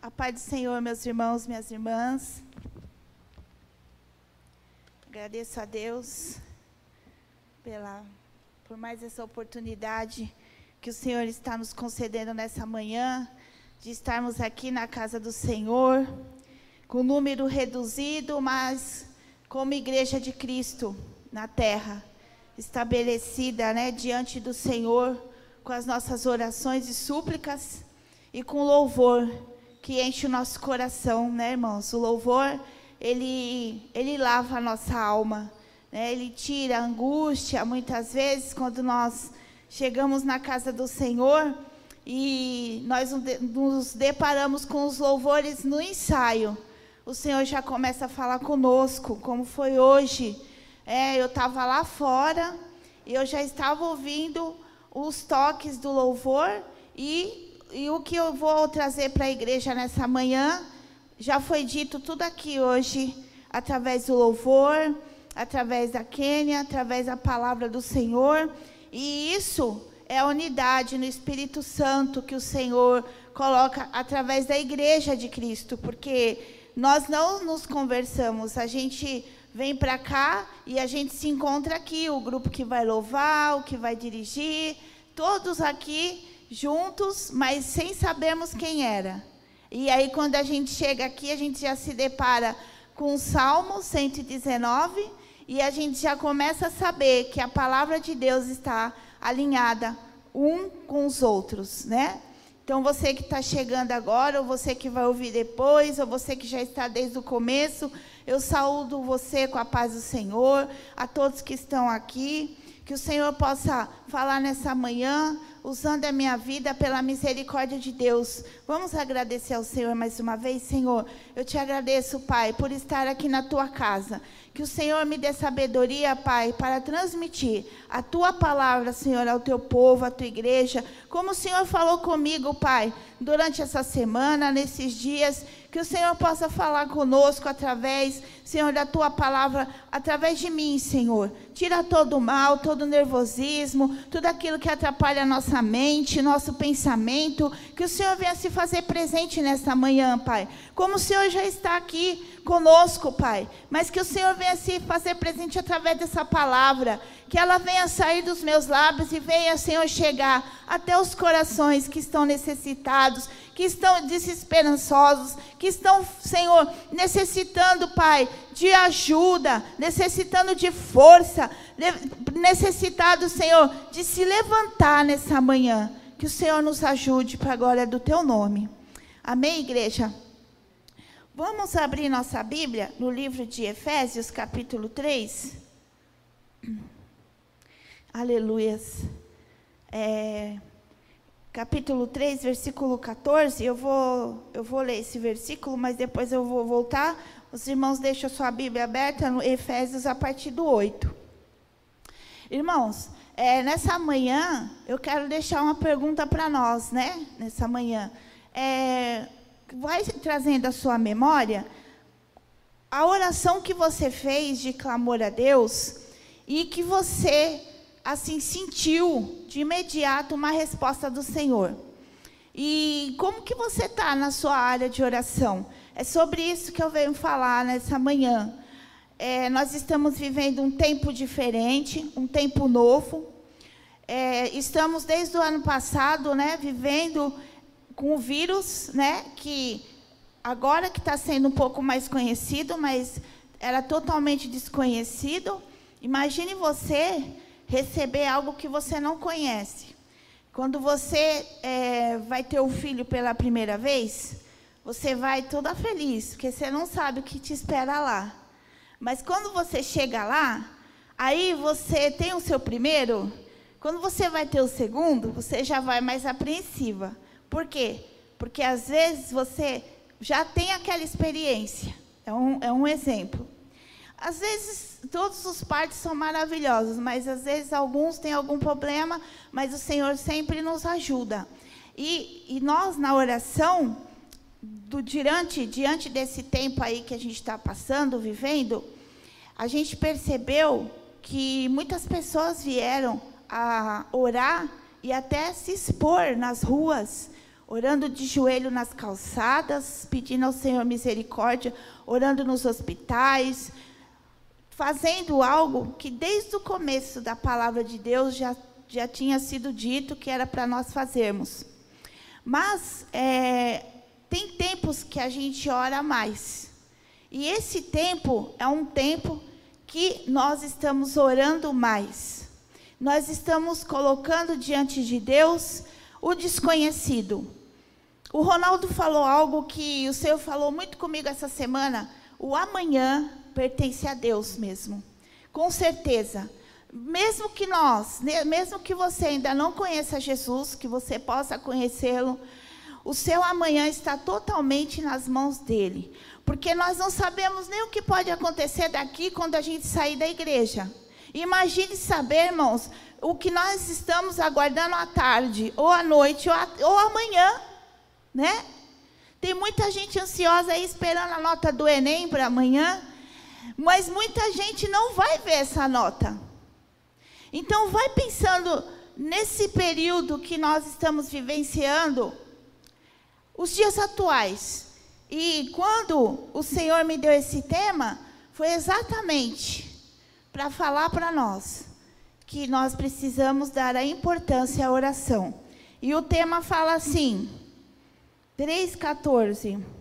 A paz do Senhor, meus irmãos, minhas irmãs. Agradeço a Deus pela, por mais essa oportunidade que o Senhor está nos concedendo nessa manhã, de estarmos aqui na casa do Senhor, com número reduzido, mas como igreja de Cristo na terra, estabelecida né, diante do Senhor, com as nossas orações e súplicas e com louvor que enche o nosso coração, né, irmãos? O louvor, ele, ele lava a nossa alma, né? Ele tira a angústia, muitas vezes, quando nós chegamos na casa do Senhor e nós nos deparamos com os louvores no ensaio. O Senhor já começa a falar conosco, como foi hoje. É, eu estava lá fora e eu já estava ouvindo os toques do louvor e e o que eu vou trazer para a igreja nessa manhã já foi dito tudo aqui hoje, através do louvor, através da Quênia, através da palavra do Senhor. E isso é a unidade no Espírito Santo que o Senhor coloca através da igreja de Cristo, porque nós não nos conversamos, a gente vem para cá e a gente se encontra aqui, o grupo que vai louvar, o que vai dirigir, todos aqui juntos, mas sem sabermos quem era. E aí, quando a gente chega aqui, a gente já se depara com o Salmo 119 e a gente já começa a saber que a palavra de Deus está alinhada um com os outros, né? Então, você que está chegando agora, ou você que vai ouvir depois, ou você que já está desde o começo, eu saúdo você com a paz do Senhor, a todos que estão aqui. Que o Senhor possa falar nessa manhã usando a minha vida pela misericórdia de Deus. Vamos agradecer ao Senhor mais uma vez, Senhor. Eu te agradeço, Pai, por estar aqui na tua casa. Que o Senhor me dê sabedoria, Pai, para transmitir a tua palavra, Senhor, ao teu povo, à tua igreja. Como o Senhor falou comigo, Pai, durante essa semana, nesses dias, que o Senhor possa falar conosco através, Senhor, da tua palavra, através de mim, Senhor. Tira todo o mal, todo o nervosismo, tudo aquilo que atrapalha a nossa mente, nosso pensamento. Que o Senhor venha se fazer presente nesta manhã, Pai. Como o Senhor já está aqui conosco, Pai. Mas que o Senhor venha se fazer presente através dessa palavra. Que ela venha sair dos meus lábios e venha, Senhor, chegar até os corações que estão necessitados, que estão desesperançosos, que estão, Senhor, necessitando, Pai, de ajuda, necessitando de força, necessitado, Senhor, de se levantar nessa manhã. Que o Senhor nos ajude para a glória do teu nome. Amém, igreja? Vamos abrir nossa Bíblia no livro de Efésios, capítulo 3. Aleluias. É, capítulo 3, versículo 14. Eu vou, eu vou ler esse versículo, mas depois eu vou voltar. Os irmãos deixam sua Bíblia aberta no Efésios a partir do 8. Irmãos, é, nessa manhã eu quero deixar uma pergunta para nós, né? Nessa manhã. É, vai trazendo à sua memória a oração que você fez de clamor a Deus e que você assim sentiu de imediato uma resposta do Senhor. E como que você está na sua área de oração? É sobre isso que eu venho falar nessa manhã. É, nós estamos vivendo um tempo diferente, um tempo novo. É, estamos desde o ano passado, né, vivendo com o vírus, né, que agora que está sendo um pouco mais conhecido, mas era totalmente desconhecido. Imagine você receber algo que você não conhece. Quando você é, vai ter o filho pela primeira vez, você vai toda feliz, porque você não sabe o que te espera lá. Mas quando você chega lá, aí você tem o seu primeiro, quando você vai ter o segundo, você já vai mais apreensiva. Por quê? Porque às vezes você já tem aquela experiência. É um, é um exemplo. Às vezes, todos os partos são maravilhosos, mas às vezes alguns têm algum problema, mas o Senhor sempre nos ajuda. E, e nós, na oração, do, diante, diante desse tempo aí que a gente está passando, vivendo, a gente percebeu que muitas pessoas vieram a orar e até se expor nas ruas orando de joelho nas calçadas, pedindo ao Senhor misericórdia, orando nos hospitais, fazendo algo que desde o começo da palavra de Deus já, já tinha sido dito que era para nós fazermos. Mas é, tem tempos que a gente ora mais. E esse tempo é um tempo que nós estamos orando mais. Nós estamos colocando diante de Deus o desconhecido. O Ronaldo falou algo que o Senhor falou muito comigo essa semana. O amanhã pertence a Deus mesmo. Com certeza. Mesmo que nós, mesmo que você ainda não conheça Jesus, que você possa conhecê-lo, o seu amanhã está totalmente nas mãos dele. Porque nós não sabemos nem o que pode acontecer daqui quando a gente sair da igreja. Imagine saber, irmãos, o que nós estamos aguardando à tarde, ou à noite, ou, a, ou amanhã né? Tem muita gente ansiosa aí esperando a nota do Enem para amanhã, mas muita gente não vai ver essa nota. Então, vai pensando nesse período que nós estamos vivenciando, os dias atuais. E quando o Senhor me deu esse tema, foi exatamente para falar para nós que nós precisamos dar a importância à oração. E o tema fala assim: 3,14.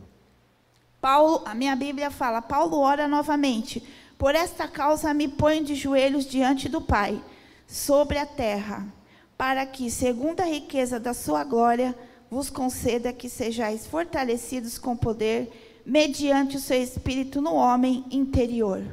Paulo, a minha Bíblia fala, Paulo ora novamente. Por esta causa me ponho de joelhos diante do Pai, sobre a terra, para que, segundo a riqueza da sua glória, vos conceda que sejais fortalecidos com poder, mediante o seu espírito no homem interior.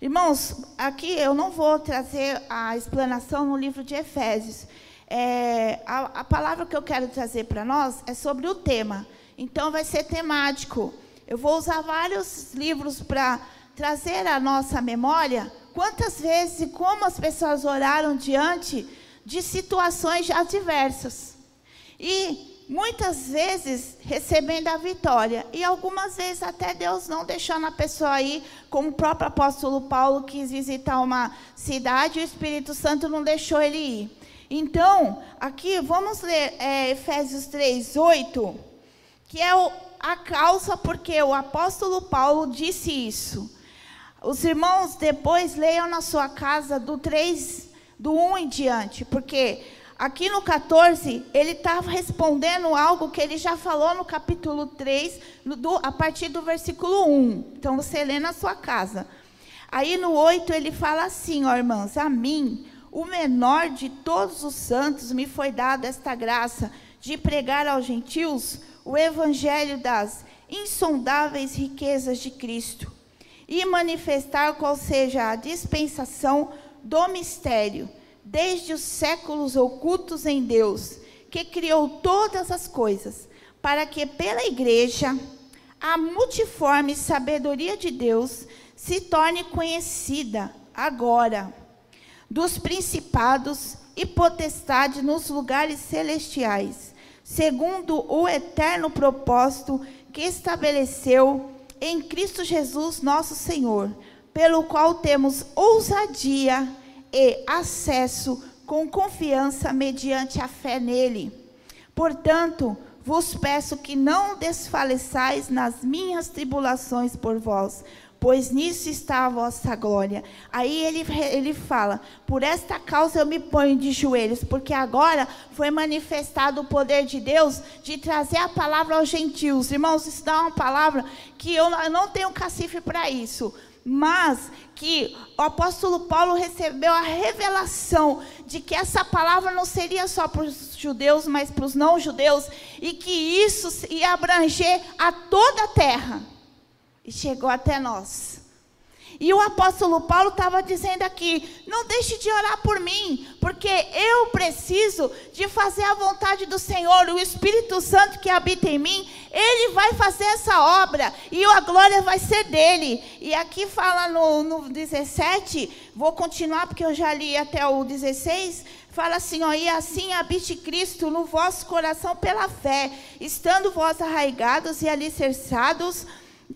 Irmãos, aqui eu não vou trazer a explanação no livro de Efésios, é, a, a palavra que eu quero trazer para nós é sobre o tema. Então, vai ser temático. Eu vou usar vários livros para trazer à nossa memória quantas vezes e como as pessoas oraram diante de situações já diversas. E muitas vezes recebendo a vitória. E algumas vezes até Deus não deixando a pessoa ir, como o próprio apóstolo Paulo quis visitar uma cidade o Espírito Santo não deixou ele ir. Então, aqui vamos ler é, Efésios 3, 8, que é o, a causa porque o apóstolo Paulo disse isso. Os irmãos depois leiam na sua casa do 3, do 1 em diante, porque aqui no 14 ele está respondendo algo que ele já falou no capítulo 3, no, do, a partir do versículo 1. Então você lê na sua casa. Aí no 8 ele fala assim, ó irmãs, a mim o menor de todos os santos, me foi dada esta graça de pregar aos gentios o evangelho das insondáveis riquezas de Cristo e manifestar qual seja a dispensação do mistério, desde os séculos ocultos em Deus, que criou todas as coisas, para que pela igreja a multiforme sabedoria de Deus se torne conhecida agora dos principados e potestades nos lugares celestiais, segundo o eterno propósito que estabeleceu em Cristo Jesus, nosso Senhor, pelo qual temos ousadia e acesso com confiança mediante a fé nele. Portanto, vos peço que não desfaleçais nas minhas tribulações por vós, pois nisso está a vossa glória. Aí ele, ele fala: por esta causa eu me ponho de joelhos, porque agora foi manifestado o poder de Deus de trazer a palavra aos gentios. Irmãos, isso dá uma palavra que eu não tenho cacife para isso. Mas que o apóstolo Paulo recebeu a revelação de que essa palavra não seria só para os judeus, mas para os não-judeus, e que isso ia abranger a toda a terra e chegou até nós. E o apóstolo Paulo estava dizendo aqui: não deixe de orar por mim, porque eu preciso de fazer a vontade do Senhor. O Espírito Santo que habita em mim, ele vai fazer essa obra e a glória vai ser dele. E aqui fala no, no 17, vou continuar porque eu já li até o 16. Fala assim, ó, e assim habite Cristo no vosso coração pela fé, estando vós arraigados e alicerçados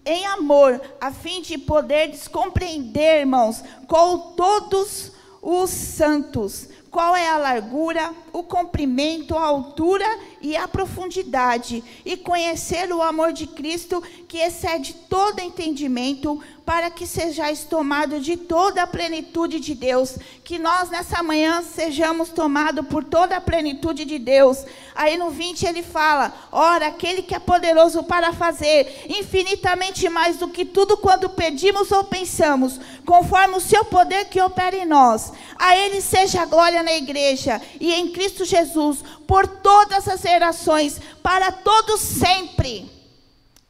em amor, a fim de poder compreender, irmãos, com todos os santos, qual é a largura, o comprimento, a altura e a profundidade, e conhecer o amor de Cristo que excede todo entendimento, para que sejais tomados de toda a plenitude de Deus. Que nós nessa manhã sejamos tomados por toda a plenitude de Deus. Aí no 20 ele fala: Ora, aquele que é poderoso para fazer infinitamente mais do que tudo quando pedimos ou pensamos, conforme o seu poder que opera em nós. A ele seja a glória na igreja e em Cristo Jesus, por todas as gerações, para todos sempre.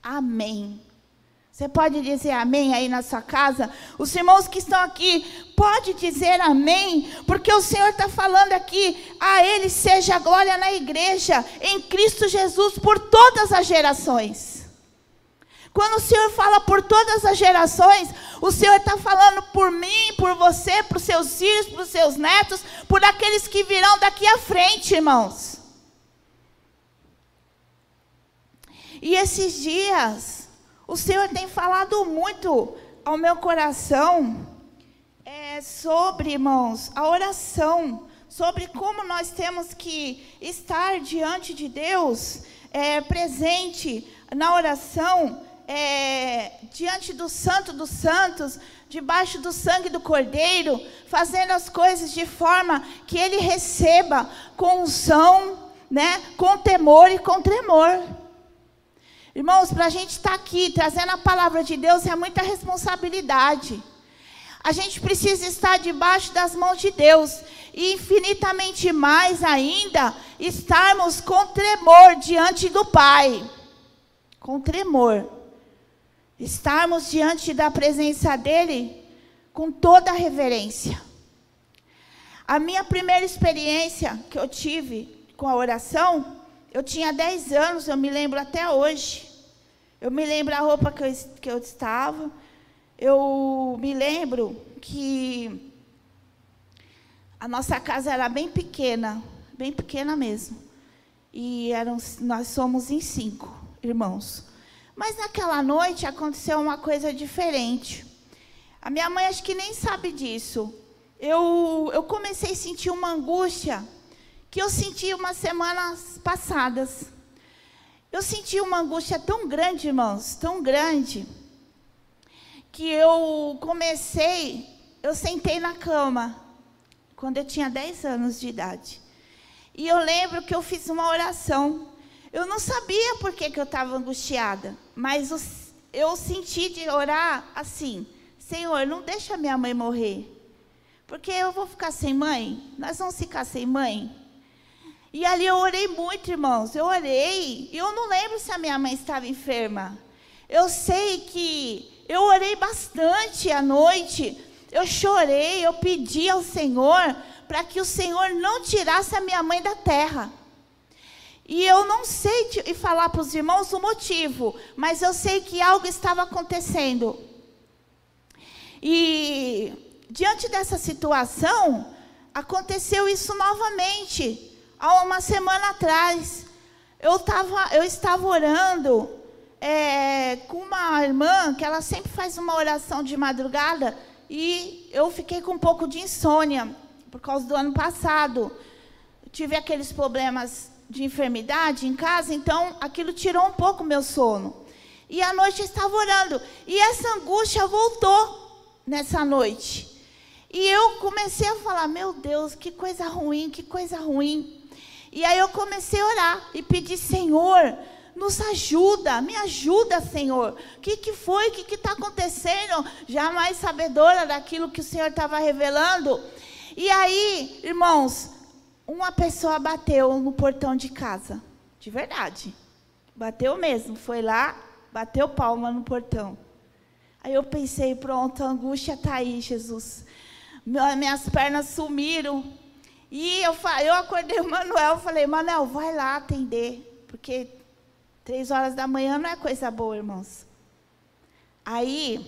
Amém. Você pode dizer amém aí na sua casa? Os irmãos que estão aqui, pode dizer amém, porque o Senhor está falando aqui, a Ele seja a glória na igreja, em Cristo Jesus, por todas as gerações. Quando o Senhor fala por todas as gerações, o Senhor está falando por mim, por você, por seus filhos, por seus netos, por aqueles que virão daqui à frente, irmãos. E esses dias, o Senhor tem falado muito ao meu coração é, sobre, irmãos, a oração, sobre como nós temos que estar diante de Deus, é, presente na oração, é, diante do Santo dos Santos, debaixo do sangue do Cordeiro, fazendo as coisas de forma que Ele receba com unção, né, com temor e com tremor. Irmãos, para a gente estar tá aqui trazendo a palavra de Deus é muita responsabilidade. A gente precisa estar debaixo das mãos de Deus. E infinitamente mais ainda, estarmos com tremor diante do Pai. Com tremor. Estarmos diante da presença dEle com toda a reverência. A minha primeira experiência que eu tive com a oração eu tinha 10 anos, eu me lembro até hoje. Eu me lembro a roupa que eu, que eu estava. Eu me lembro que a nossa casa era bem pequena, bem pequena mesmo. E eram, nós somos em cinco irmãos. Mas naquela noite aconteceu uma coisa diferente. A minha mãe acho que nem sabe disso. Eu, eu comecei a sentir uma angústia que eu senti umas semanas passadas. Eu senti uma angústia tão grande, irmãos, tão grande, que eu comecei, eu sentei na cama, quando eu tinha 10 anos de idade. E eu lembro que eu fiz uma oração. Eu não sabia por que, que eu estava angustiada, mas eu senti de orar assim: Senhor, não deixa minha mãe morrer, porque eu vou ficar sem mãe, nós vamos ficar sem mãe. E ali eu orei muito, irmãos. Eu orei. E eu não lembro se a minha mãe estava enferma. Eu sei que eu orei bastante à noite. Eu chorei, eu pedi ao Senhor para que o Senhor não tirasse a minha mãe da terra. E eu não sei te, falar para os irmãos o motivo, mas eu sei que algo estava acontecendo. E diante dessa situação, aconteceu isso novamente há uma semana atrás, eu, tava, eu estava orando é, com uma irmã que ela sempre faz uma oração de madrugada e eu fiquei com um pouco de insônia por causa do ano passado. Tive aqueles problemas de enfermidade em casa, então aquilo tirou um pouco meu sono. E à noite eu estava orando e essa angústia voltou nessa noite. E eu comecei a falar: Meu Deus, que coisa ruim, que coisa ruim. E aí eu comecei a orar e pedir, Senhor, nos ajuda, me ajuda, Senhor. O que, que foi? O que está acontecendo? Jamais sabedora daquilo que o Senhor estava revelando. E aí, irmãos, uma pessoa bateu no portão de casa. De verdade. Bateu mesmo. Foi lá, bateu palma no portão. Aí eu pensei, pronto, a angústia está aí, Jesus. Minhas pernas sumiram. E eu, eu acordei o Manuel, falei, Manuel, vai lá atender, porque três horas da manhã não é coisa boa, irmãos. Aí,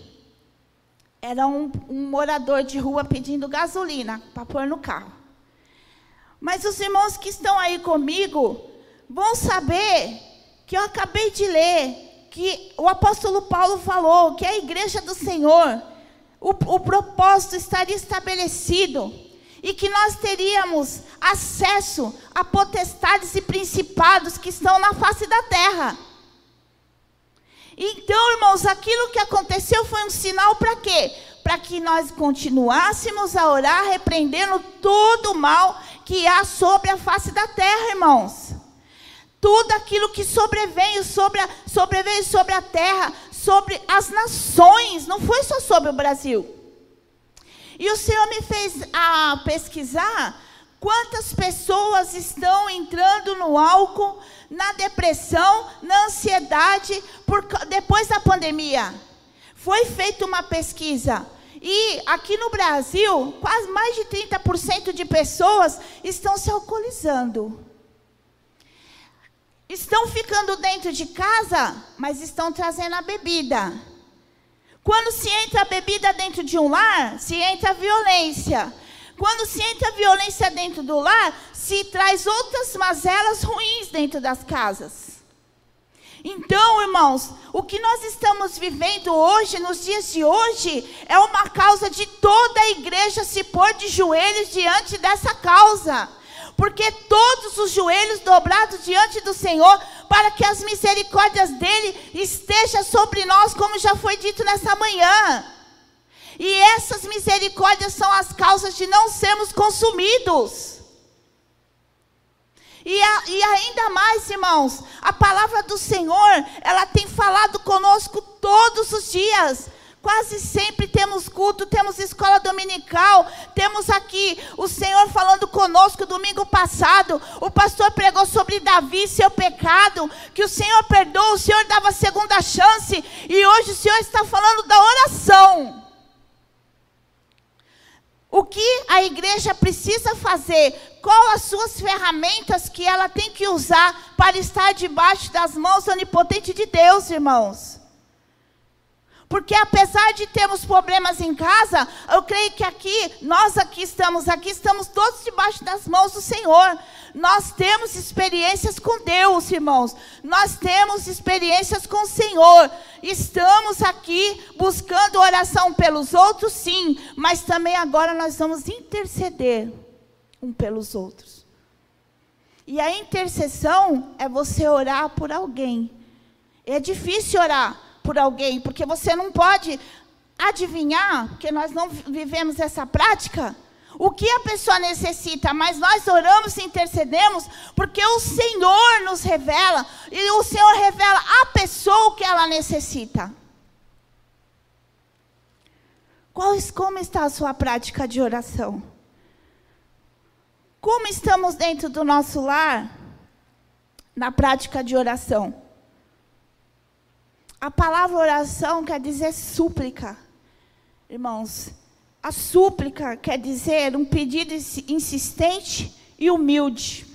era um, um morador de rua pedindo gasolina para pôr no carro. Mas os irmãos que estão aí comigo vão saber que eu acabei de ler que o apóstolo Paulo falou que a igreja do Senhor, o, o propósito estaria estabelecido e que nós teríamos acesso a potestades e principados que estão na face da terra. Então, irmãos, aquilo que aconteceu foi um sinal para quê? Para que nós continuássemos a orar, repreendendo todo o mal que há sobre a face da terra, irmãos. Tudo aquilo que sobreveio sobre a, sobreveio sobre a terra, sobre as nações, não foi só sobre o Brasil. E o Senhor me fez a pesquisar quantas pessoas estão entrando no álcool, na depressão, na ansiedade, por, depois da pandemia. Foi feita uma pesquisa. E aqui no Brasil, quase mais de 30% de pessoas estão se alcoolizando. Estão ficando dentro de casa, mas estão trazendo a bebida. Quando se entra a bebida dentro de um lar, se entra a violência. Quando se entra a violência dentro do lar, se traz outras mazelas ruins dentro das casas. Então, irmãos, o que nós estamos vivendo hoje, nos dias de hoje, é uma causa de toda a igreja se pôr de joelhos diante dessa causa porque todos os joelhos dobrados diante do Senhor, para que as misericórdias dele estejam sobre nós, como já foi dito nessa manhã. E essas misericórdias são as causas de não sermos consumidos. E, a, e, ainda mais, irmãos, a palavra do Senhor, ela tem falado conosco todos os dias. Quase sempre temos culto, temos escola dominical, temos aqui o Senhor falando conosco domingo passado. O pastor pregou sobre Davi, seu pecado, que o Senhor perdoa, o Senhor dava segunda chance, e hoje o Senhor está falando da oração. O que a igreja precisa fazer? Qual as suas ferramentas que ela tem que usar para estar debaixo das mãos onipotentes de Deus, irmãos? Porque apesar de termos problemas em casa, eu creio que aqui, nós aqui estamos aqui, estamos todos debaixo das mãos do Senhor. Nós temos experiências com Deus, irmãos. Nós temos experiências com o Senhor. Estamos aqui buscando oração pelos outros, sim, mas também agora nós vamos interceder um pelos outros. E a intercessão é você orar por alguém. É difícil orar por alguém, porque você não pode adivinhar, porque nós não vivemos essa prática, o que a pessoa necessita, mas nós oramos e intercedemos, porque o Senhor nos revela, e o Senhor revela a pessoa o que ela necessita. Qual, como está a sua prática de oração? Como estamos dentro do nosso lar na prática de oração? A palavra oração quer dizer súplica. Irmãos, a súplica quer dizer um pedido insistente e humilde.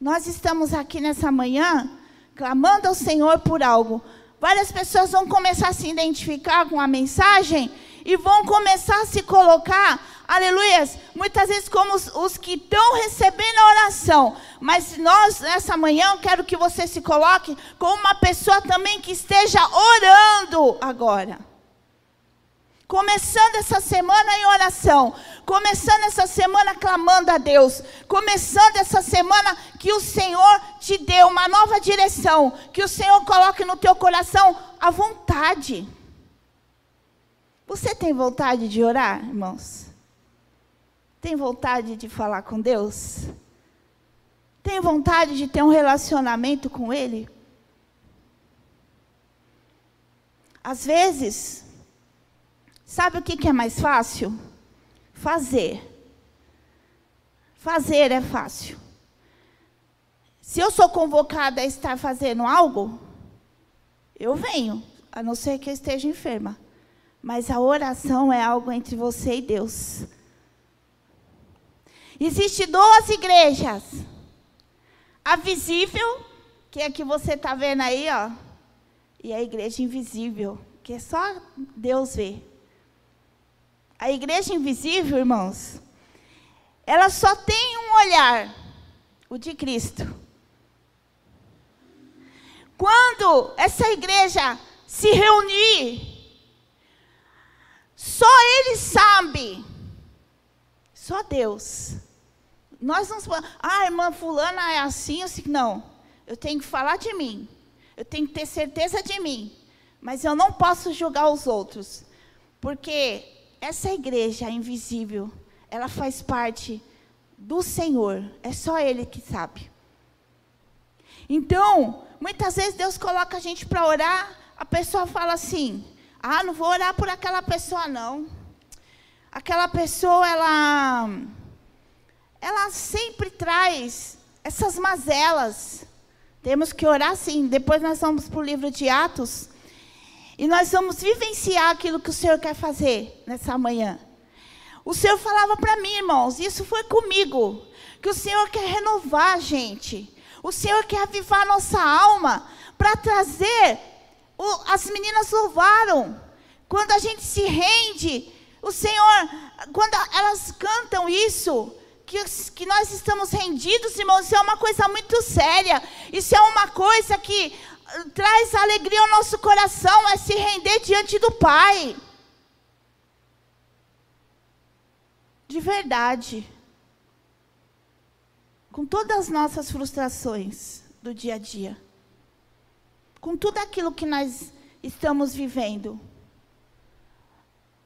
Nós estamos aqui nessa manhã clamando ao Senhor por algo. Várias pessoas vão começar a se identificar com a mensagem e vão começar a se colocar aleluias, muitas vezes como os, os que estão recebendo a oração, mas nós, nessa manhã, eu quero que você se coloque como uma pessoa também que esteja orando agora. Começando essa semana em oração, começando essa semana clamando a Deus, começando essa semana que o Senhor te deu uma nova direção, que o Senhor coloque no teu coração a vontade. Você tem vontade de orar, irmãos? Tem vontade de falar com Deus? Tem vontade de ter um relacionamento com Ele? Às vezes, sabe o que, é mais fácil? Fazer. Fazer é fácil. Se eu sou convocada a estar fazendo algo, eu venho, a não ser que eu esteja enferma. Mas a oração é algo entre você e Deus. Existem duas igrejas. A visível, que é a que você está vendo aí, ó. E a igreja invisível, que é só Deus ver. A igreja invisível, irmãos, ela só tem um olhar, o de Cristo. Quando essa igreja se reunir, só ele sabe Só Deus. Nós não. Ah, irmã Fulana é assim, assim. Não. Eu tenho que falar de mim. Eu tenho que ter certeza de mim. Mas eu não posso julgar os outros. Porque essa igreja invisível, ela faz parte do Senhor. É só Ele que sabe. Então, muitas vezes Deus coloca a gente para orar, a pessoa fala assim: "Ah, não vou orar por aquela pessoa não. Aquela pessoa ela ela sempre traz essas mazelas. Temos que orar sim. Depois nós vamos para o livro de Atos. E nós vamos vivenciar aquilo que o Senhor quer fazer nessa manhã. O Senhor falava para mim, irmãos, isso foi comigo, que o Senhor quer renovar a gente. O Senhor quer avivar a nossa alma para trazer. O, as meninas louvaram. Quando a gente se rende, o Senhor, quando elas cantam isso, que, que nós estamos rendidos, irmãos, isso é uma coisa muito séria. Isso é uma coisa que ah, traz alegria ao nosso coração, é se render diante do Pai. De verdade. Com todas as nossas frustrações do dia a dia. Com tudo aquilo que nós estamos vivendo.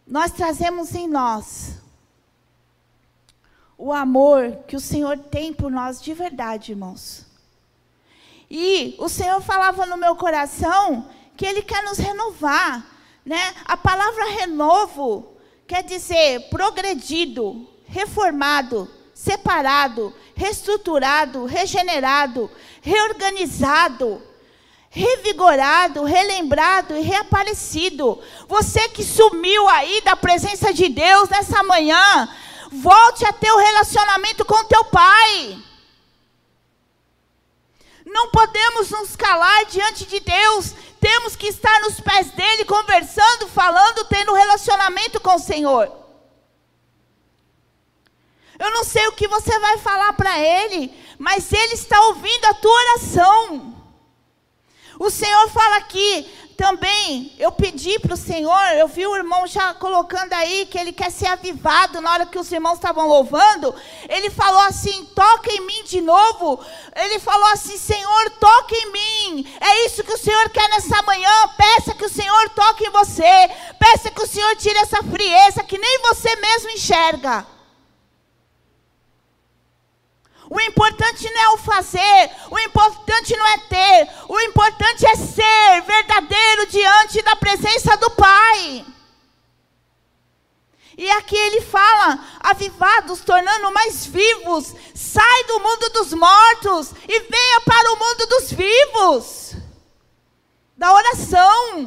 Nós trazemos em nós o amor que o Senhor tem por nós de verdade, irmãos. E o Senhor falava no meu coração que Ele quer nos renovar. Né? A palavra renovo quer dizer progredido, reformado, separado, reestruturado, regenerado, reorganizado, revigorado, relembrado e reaparecido. Você que sumiu aí da presença de Deus nessa manhã, Volte a ter o relacionamento com teu pai. Não podemos nos calar diante de Deus. Temos que estar nos pés dele, conversando, falando, tendo relacionamento com o Senhor. Eu não sei o que você vai falar para ele, mas ele está ouvindo a tua oração. O Senhor fala aqui: também eu pedi para o Senhor, eu vi o irmão já colocando aí que ele quer ser avivado na hora que os irmãos estavam louvando. Ele falou assim: toca em mim de novo. Ele falou assim: Senhor, toca em mim. É isso que o Senhor quer nessa manhã. Peça que o Senhor toque em você. Peça que o Senhor tire essa frieza que nem você mesmo enxerga. O importante não é o fazer, o importante não é ter, o importante é ser verdadeiro diante da presença do Pai. E aqui ele fala: avivados, tornando mais vivos, sai do mundo dos mortos e venha para o mundo dos vivos. Da oração.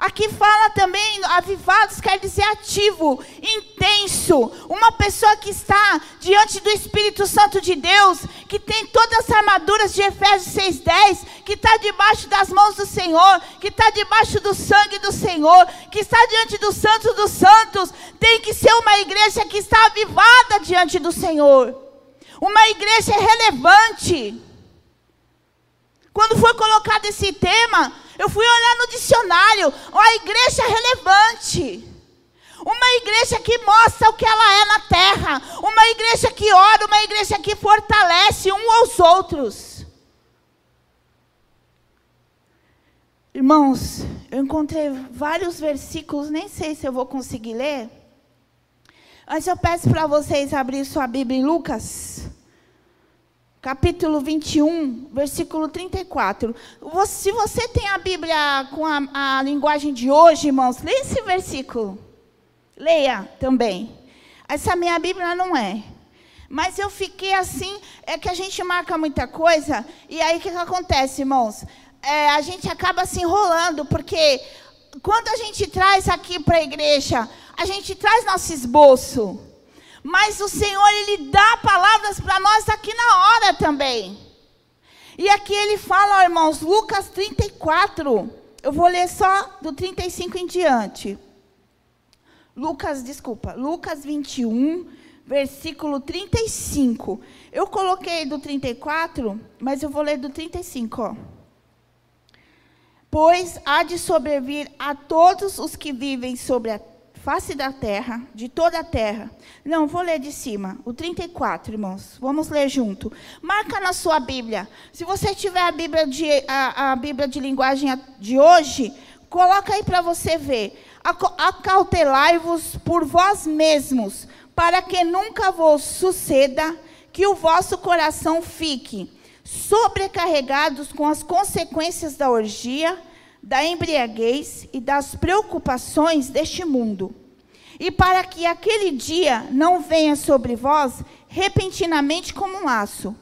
Aqui fala também, avivados quer dizer ativo, intenso. Uma pessoa que está diante do Espírito Santo de Deus, que tem todas as armaduras de Efésios 6,10, que está debaixo das mãos do Senhor, que está debaixo do sangue do Senhor, que está diante do Santo dos Santos, tem que ser uma igreja que está avivada diante do Senhor. Uma igreja relevante. Quando foi colocado esse tema, eu fui olhar no dicionário, uma igreja relevante. Uma igreja que mostra o que ela é na terra. Uma igreja que ora, uma igreja que fortalece um aos outros. Irmãos, eu encontrei vários versículos, nem sei se eu vou conseguir ler. Mas eu peço para vocês abrir sua Bíblia em Lucas capítulo 21, versículo 34. Se você tem a Bíblia com a, a linguagem de hoje, irmãos, leia esse versículo. Leia também. Essa minha Bíblia não é. Mas eu fiquei assim, é que a gente marca muita coisa, e aí o que, que acontece, irmãos? É, a gente acaba se enrolando, porque quando a gente traz aqui para a igreja, a gente traz nosso esboço. Mas o Senhor, Ele dá palavras para nós aqui na hora também. E aqui ele fala, ó, irmãos, Lucas 34. Eu vou ler só do 35 em diante. Lucas, desculpa, Lucas 21, versículo 35. Eu coloquei do 34, mas eu vou ler do 35, ó. Pois há de sobrevir a todos os que vivem sobre a face da terra, de toda a terra. Não, vou ler de cima, o 34, irmãos. Vamos ler junto. Marca na sua Bíblia. Se você tiver a Bíblia de, a, a Bíblia de linguagem de hoje, coloca aí para você ver. Acautelai-vos por vós mesmos, para que nunca vos suceda que o vosso coração fique sobrecarregados com as consequências da orgia da embriaguez e das preocupações deste mundo. E para que aquele dia não venha sobre vós repentinamente como um laço.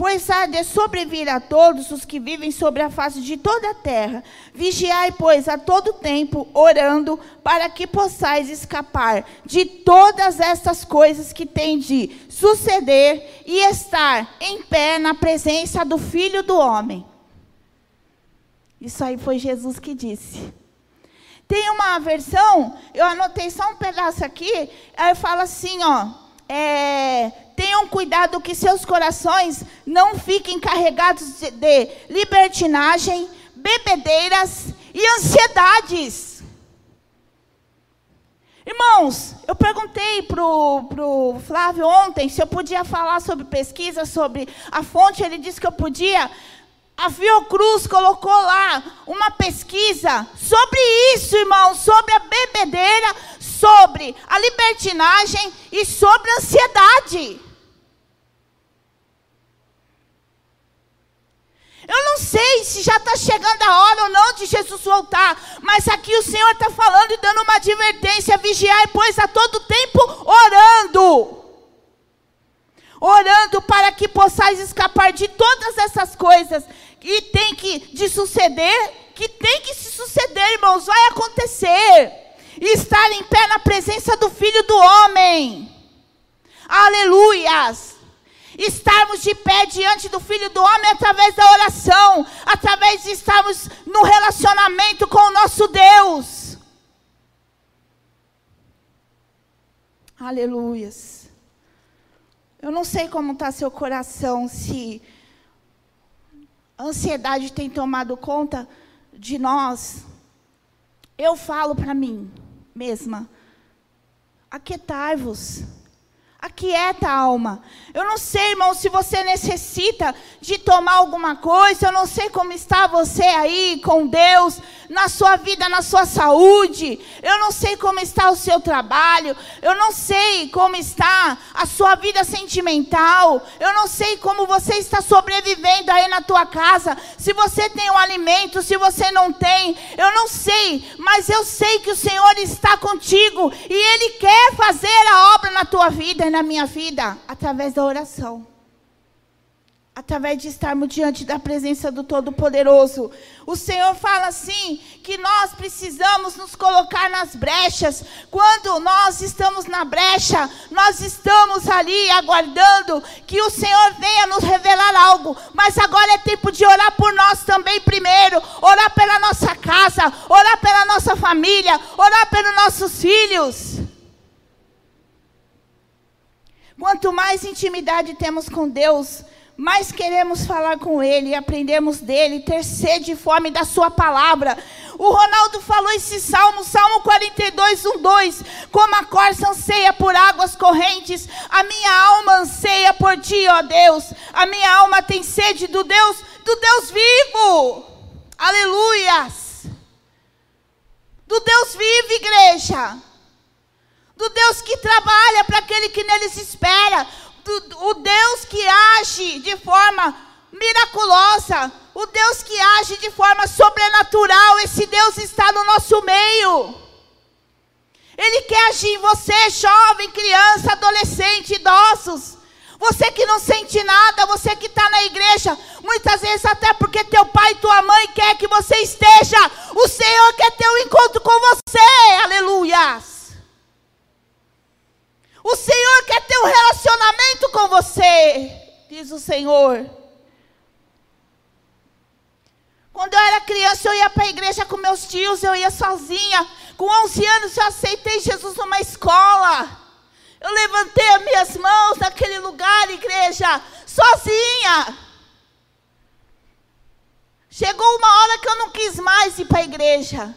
Pois há de sobrevir a todos os que vivem sobre a face de toda a terra. Vigiai, pois, a todo tempo, orando, para que possais escapar de todas estas coisas que têm de suceder e estar em pé na presença do Filho do Homem. Isso aí foi Jesus que disse. Tem uma versão, eu anotei só um pedaço aqui, aí fala assim, ó, é, tenham cuidado que seus corações não fiquem carregados de, de libertinagem, bebedeiras e ansiedades. Irmãos, eu perguntei para o Flávio ontem se eu podia falar sobre pesquisa, sobre a fonte, ele disse que eu podia. A Fiocruz colocou lá uma pesquisa sobre isso, irmão, sobre a bebedeira, sobre a libertinagem e sobre a ansiedade. Eu não sei se já está chegando a hora ou não de Jesus voltar, mas aqui o Senhor está falando e dando uma advertência: vigiai, pois, a todo tempo orando orando para que possais escapar de todas essas coisas e tem que de suceder, que tem que se suceder, irmãos, vai acontecer. E estar em pé na presença do Filho do Homem. Aleluias. Estarmos de pé diante do Filho do Homem através da oração, através de estarmos no relacionamento com o nosso Deus. Aleluias. Eu não sei como está seu coração, se a ansiedade tem tomado conta de nós, eu falo para mim mesma: aquietai-vos. Aquieta a alma. Eu não sei, irmão, se você necessita de tomar alguma coisa. Eu não sei como está você aí com Deus, na sua vida, na sua saúde. Eu não sei como está o seu trabalho. Eu não sei como está a sua vida sentimental. Eu não sei como você está sobrevivendo aí na tua casa. Se você tem um alimento, se você não tem. Eu não sei, mas eu sei que o Senhor está contigo e Ele quer fazer a obra na tua vida na minha vida através da oração. Através de estarmos diante da presença do Todo-Poderoso. O Senhor fala assim: que nós precisamos nos colocar nas brechas. Quando nós estamos na brecha, nós estamos ali aguardando que o Senhor venha nos revelar algo. Mas agora é tempo de orar por nós também, primeiro. Orar pela nossa casa, orar pela nossa família, orar pelos nossos filhos. Quanto mais intimidade temos com Deus, mais queremos falar com Ele, aprendemos dele, ter sede e fome da Sua palavra. O Ronaldo falou esse salmo, Salmo 42, 1, 2. Como a corça anseia por águas correntes, a minha alma anseia por Ti, ó Deus. A minha alma tem sede do Deus, do Deus vivo. Aleluias. Do Deus vivo, igreja do Deus que trabalha para aquele que neles espera, do, o Deus que age de forma miraculosa, o Deus que age de forma sobrenatural, esse Deus está no nosso meio. Ele quer agir em você, jovem, criança, adolescente, idosos. Você que não sente nada, você que está na igreja, muitas vezes até porque teu pai e tua mãe quer que você esteja. O Senhor quer ter um encontro com você. Aleluia. O Senhor quer ter um relacionamento com você, diz o Senhor. Quando eu era criança, eu ia para a igreja com meus tios, eu ia sozinha. Com 11 anos, eu aceitei Jesus numa escola. Eu levantei as minhas mãos naquele lugar, igreja, sozinha. Chegou uma hora que eu não quis mais ir para a igreja.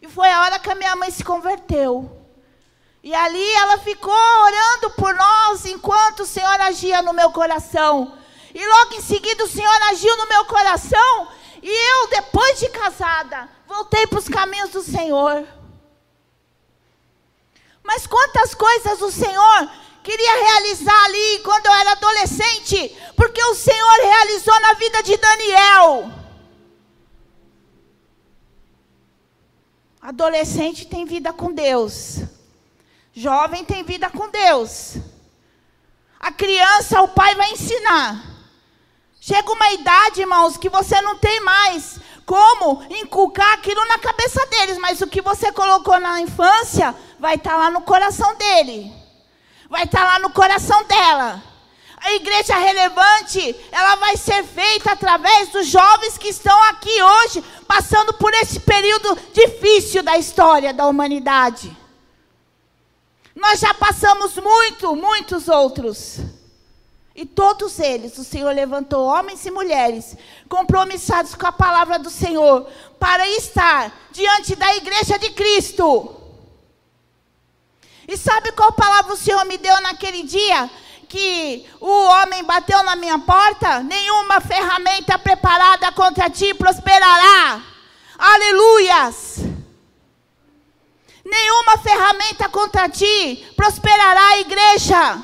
E foi a hora que a minha mãe se converteu. E ali ela ficou orando por nós enquanto o Senhor agia no meu coração. E logo em seguida o Senhor agiu no meu coração. E eu, depois de casada, voltei para os caminhos do Senhor. Mas quantas coisas o Senhor queria realizar ali quando eu era adolescente, porque o Senhor realizou na vida de Daniel. Adolescente tem vida com Deus. Jovem tem vida com Deus. A criança, o pai vai ensinar. Chega uma idade, irmãos, que você não tem mais como inculcar aquilo na cabeça deles, mas o que você colocou na infância vai estar tá lá no coração dele, vai estar tá lá no coração dela. A igreja relevante, ela vai ser feita através dos jovens que estão aqui hoje, passando por esse período difícil da história da humanidade. Nós já passamos muito, muitos outros. E todos eles, o Senhor levantou homens e mulheres compromissados com a palavra do Senhor para estar diante da igreja de Cristo. E sabe qual palavra o Senhor me deu naquele dia? Que o homem bateu na minha porta? Nenhuma ferramenta preparada contra ti prosperará. Aleluias! Nenhuma ferramenta contra ti prosperará, igreja.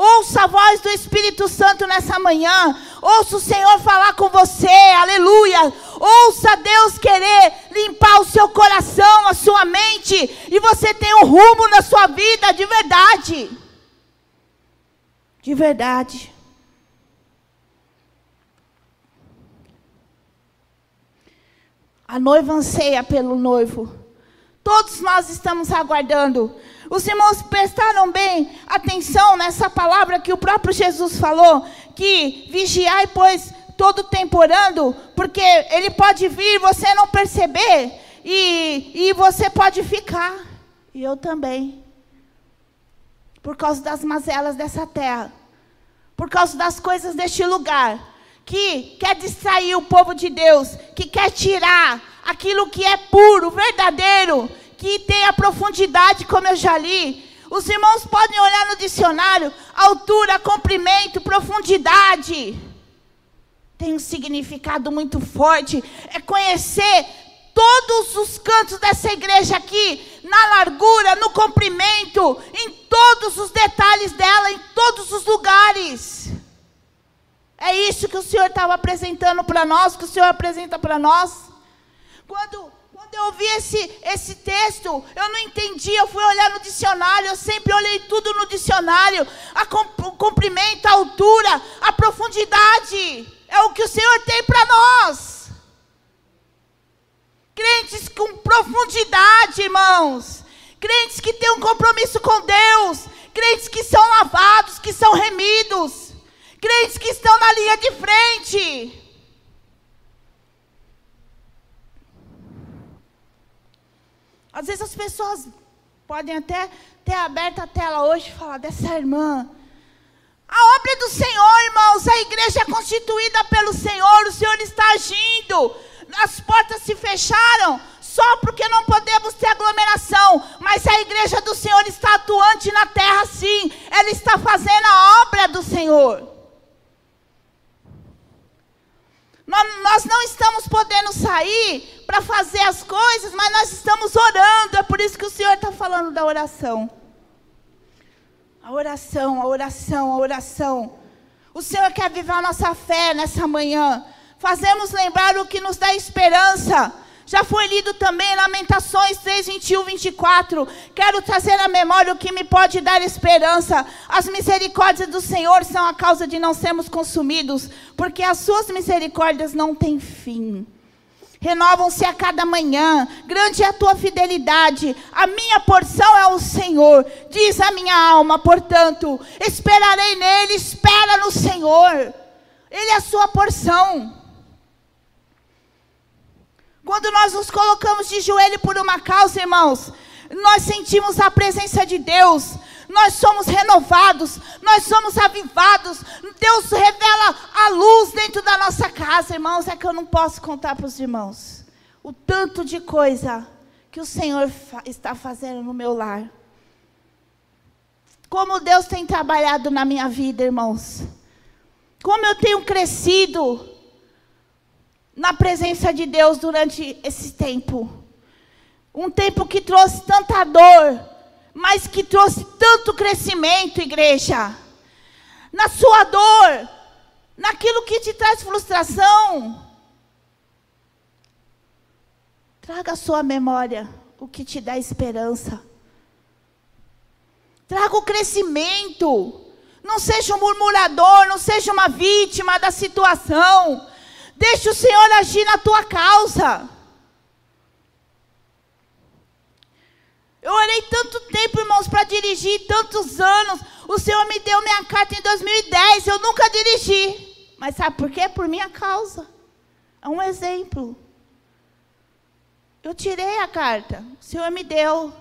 Ouça a voz do Espírito Santo nessa manhã. Ouça o Senhor falar com você. Aleluia. Ouça Deus querer limpar o seu coração, a sua mente. E você tem um rumo na sua vida de verdade. De verdade. A noiva anseia pelo noivo. Todos nós estamos aguardando. Os irmãos prestaram bem atenção nessa palavra que o próprio Jesus falou, que vigiai, pois todo tempo orando, porque ele pode vir você não perceber, e, e você pode ficar, e eu também, por causa das mazelas dessa terra, por causa das coisas deste lugar, que quer distrair o povo de Deus, que quer tirar aquilo que é puro, verdadeiro, que tem a profundidade, como eu já li. Os irmãos podem olhar no dicionário, altura, comprimento, profundidade. Tem um significado muito forte. É conhecer todos os cantos dessa igreja aqui, na largura, no comprimento, em todos os detalhes dela, em todos os lugares. É isso que o Senhor estava apresentando para nós, que o Senhor apresenta para nós. Quando quando eu ouvi esse, esse texto, eu não entendi. Eu fui olhar no dicionário. Eu sempre olhei tudo no dicionário: a o comprimento, a altura, a profundidade. É o que o Senhor tem para nós. Crentes com profundidade, irmãos. Crentes que têm um compromisso com Deus. Crentes que são lavados, que são remidos. Crentes que estão na linha de frente. Às vezes as pessoas podem até ter aberto a tela hoje e falar dessa irmã. A obra é do Senhor, irmãos, a igreja é constituída pelo Senhor, o Senhor está agindo. As portas se fecharam só porque não podemos ter aglomeração, mas a igreja do Senhor está atuante na terra sim. Ela está fazendo a obra do Senhor. Nós não estamos podendo sair para fazer as coisas, mas nós estamos orando. É por isso que o Senhor está falando da oração. A oração, a oração, a oração. O Senhor quer viver a nossa fé nessa manhã. Fazemos lembrar o que nos dá esperança. Já foi lido também Lamentações 3, 21, 24. Quero trazer à memória o que me pode dar esperança. As misericórdias do Senhor são a causa de não sermos consumidos, porque as suas misericórdias não têm fim. Renovam-se a cada manhã, grande é a tua fidelidade, a minha porção é o Senhor, diz a minha alma, portanto, esperarei nele, espera no Senhor, Ele é a sua porção. Quando nós nos colocamos de joelho por uma causa, irmãos, nós sentimos a presença de Deus, nós somos renovados, nós somos avivados. Deus revela a luz dentro da nossa casa, irmãos. É que eu não posso contar para os irmãos o tanto de coisa que o Senhor fa está fazendo no meu lar. Como Deus tem trabalhado na minha vida, irmãos. Como eu tenho crescido na presença de Deus durante esse tempo. Um tempo que trouxe tanta dor, mas que trouxe tanto crescimento, igreja. Na sua dor, naquilo que te traz frustração. Traga à sua memória o que te dá esperança. Traga o crescimento. Não seja um murmurador, não seja uma vítima da situação. Deixe o Senhor agir na tua causa. Eu orei tanto tempo, irmãos, para dirigir, tantos anos. O Senhor me deu minha carta em 2010. Eu nunca dirigi. Mas sabe por quê? Por minha causa. É um exemplo. Eu tirei a carta. O Senhor me deu.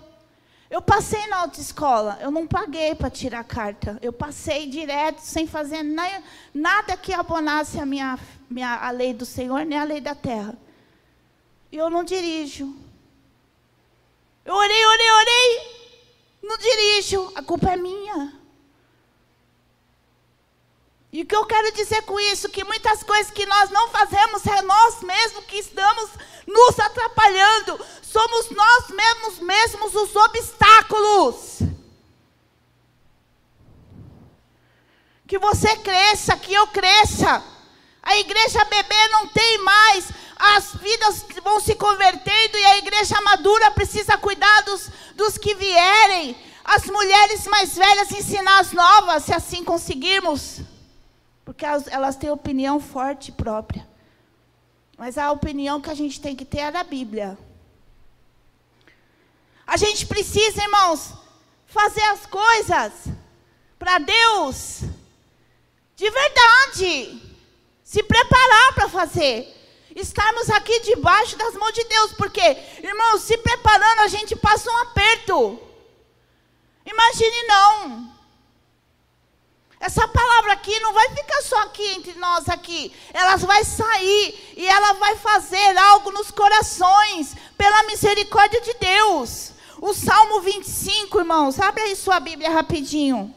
Eu passei na autoescola, eu não paguei para tirar a carta. Eu passei direto, sem fazer na, nada que abonasse a, minha, minha, a lei do Senhor, nem a lei da terra. E eu não dirijo. Eu orei, orei, orei. Não dirijo. A culpa é minha. E o que eu quero dizer com isso? Que muitas coisas que nós não fazemos é nós mesmos que estamos nos atrapalhando. Somos nós mesmos mesmos os obstáculos. Que você cresça, que eu cresça. A igreja bebê não tem mais. As vidas vão se convertendo e a igreja madura precisa cuidar dos, dos que vierem. As mulheres mais velhas ensinar as novas, se assim conseguirmos. Porque elas, elas têm opinião forte própria. Mas a opinião que a gente tem que ter é da Bíblia. A gente precisa, irmãos, fazer as coisas para Deus de verdade. Se preparar para fazer. Estarmos aqui debaixo das mãos de Deus. Porque, irmãos, se preparando, a gente passa um aperto. Imagine não. Essa palavra aqui não vai ficar só aqui entre nós aqui. Ela vai sair e ela vai fazer algo nos corações pela misericórdia de Deus. O Salmo 25, irmãos, abre aí sua Bíblia rapidinho.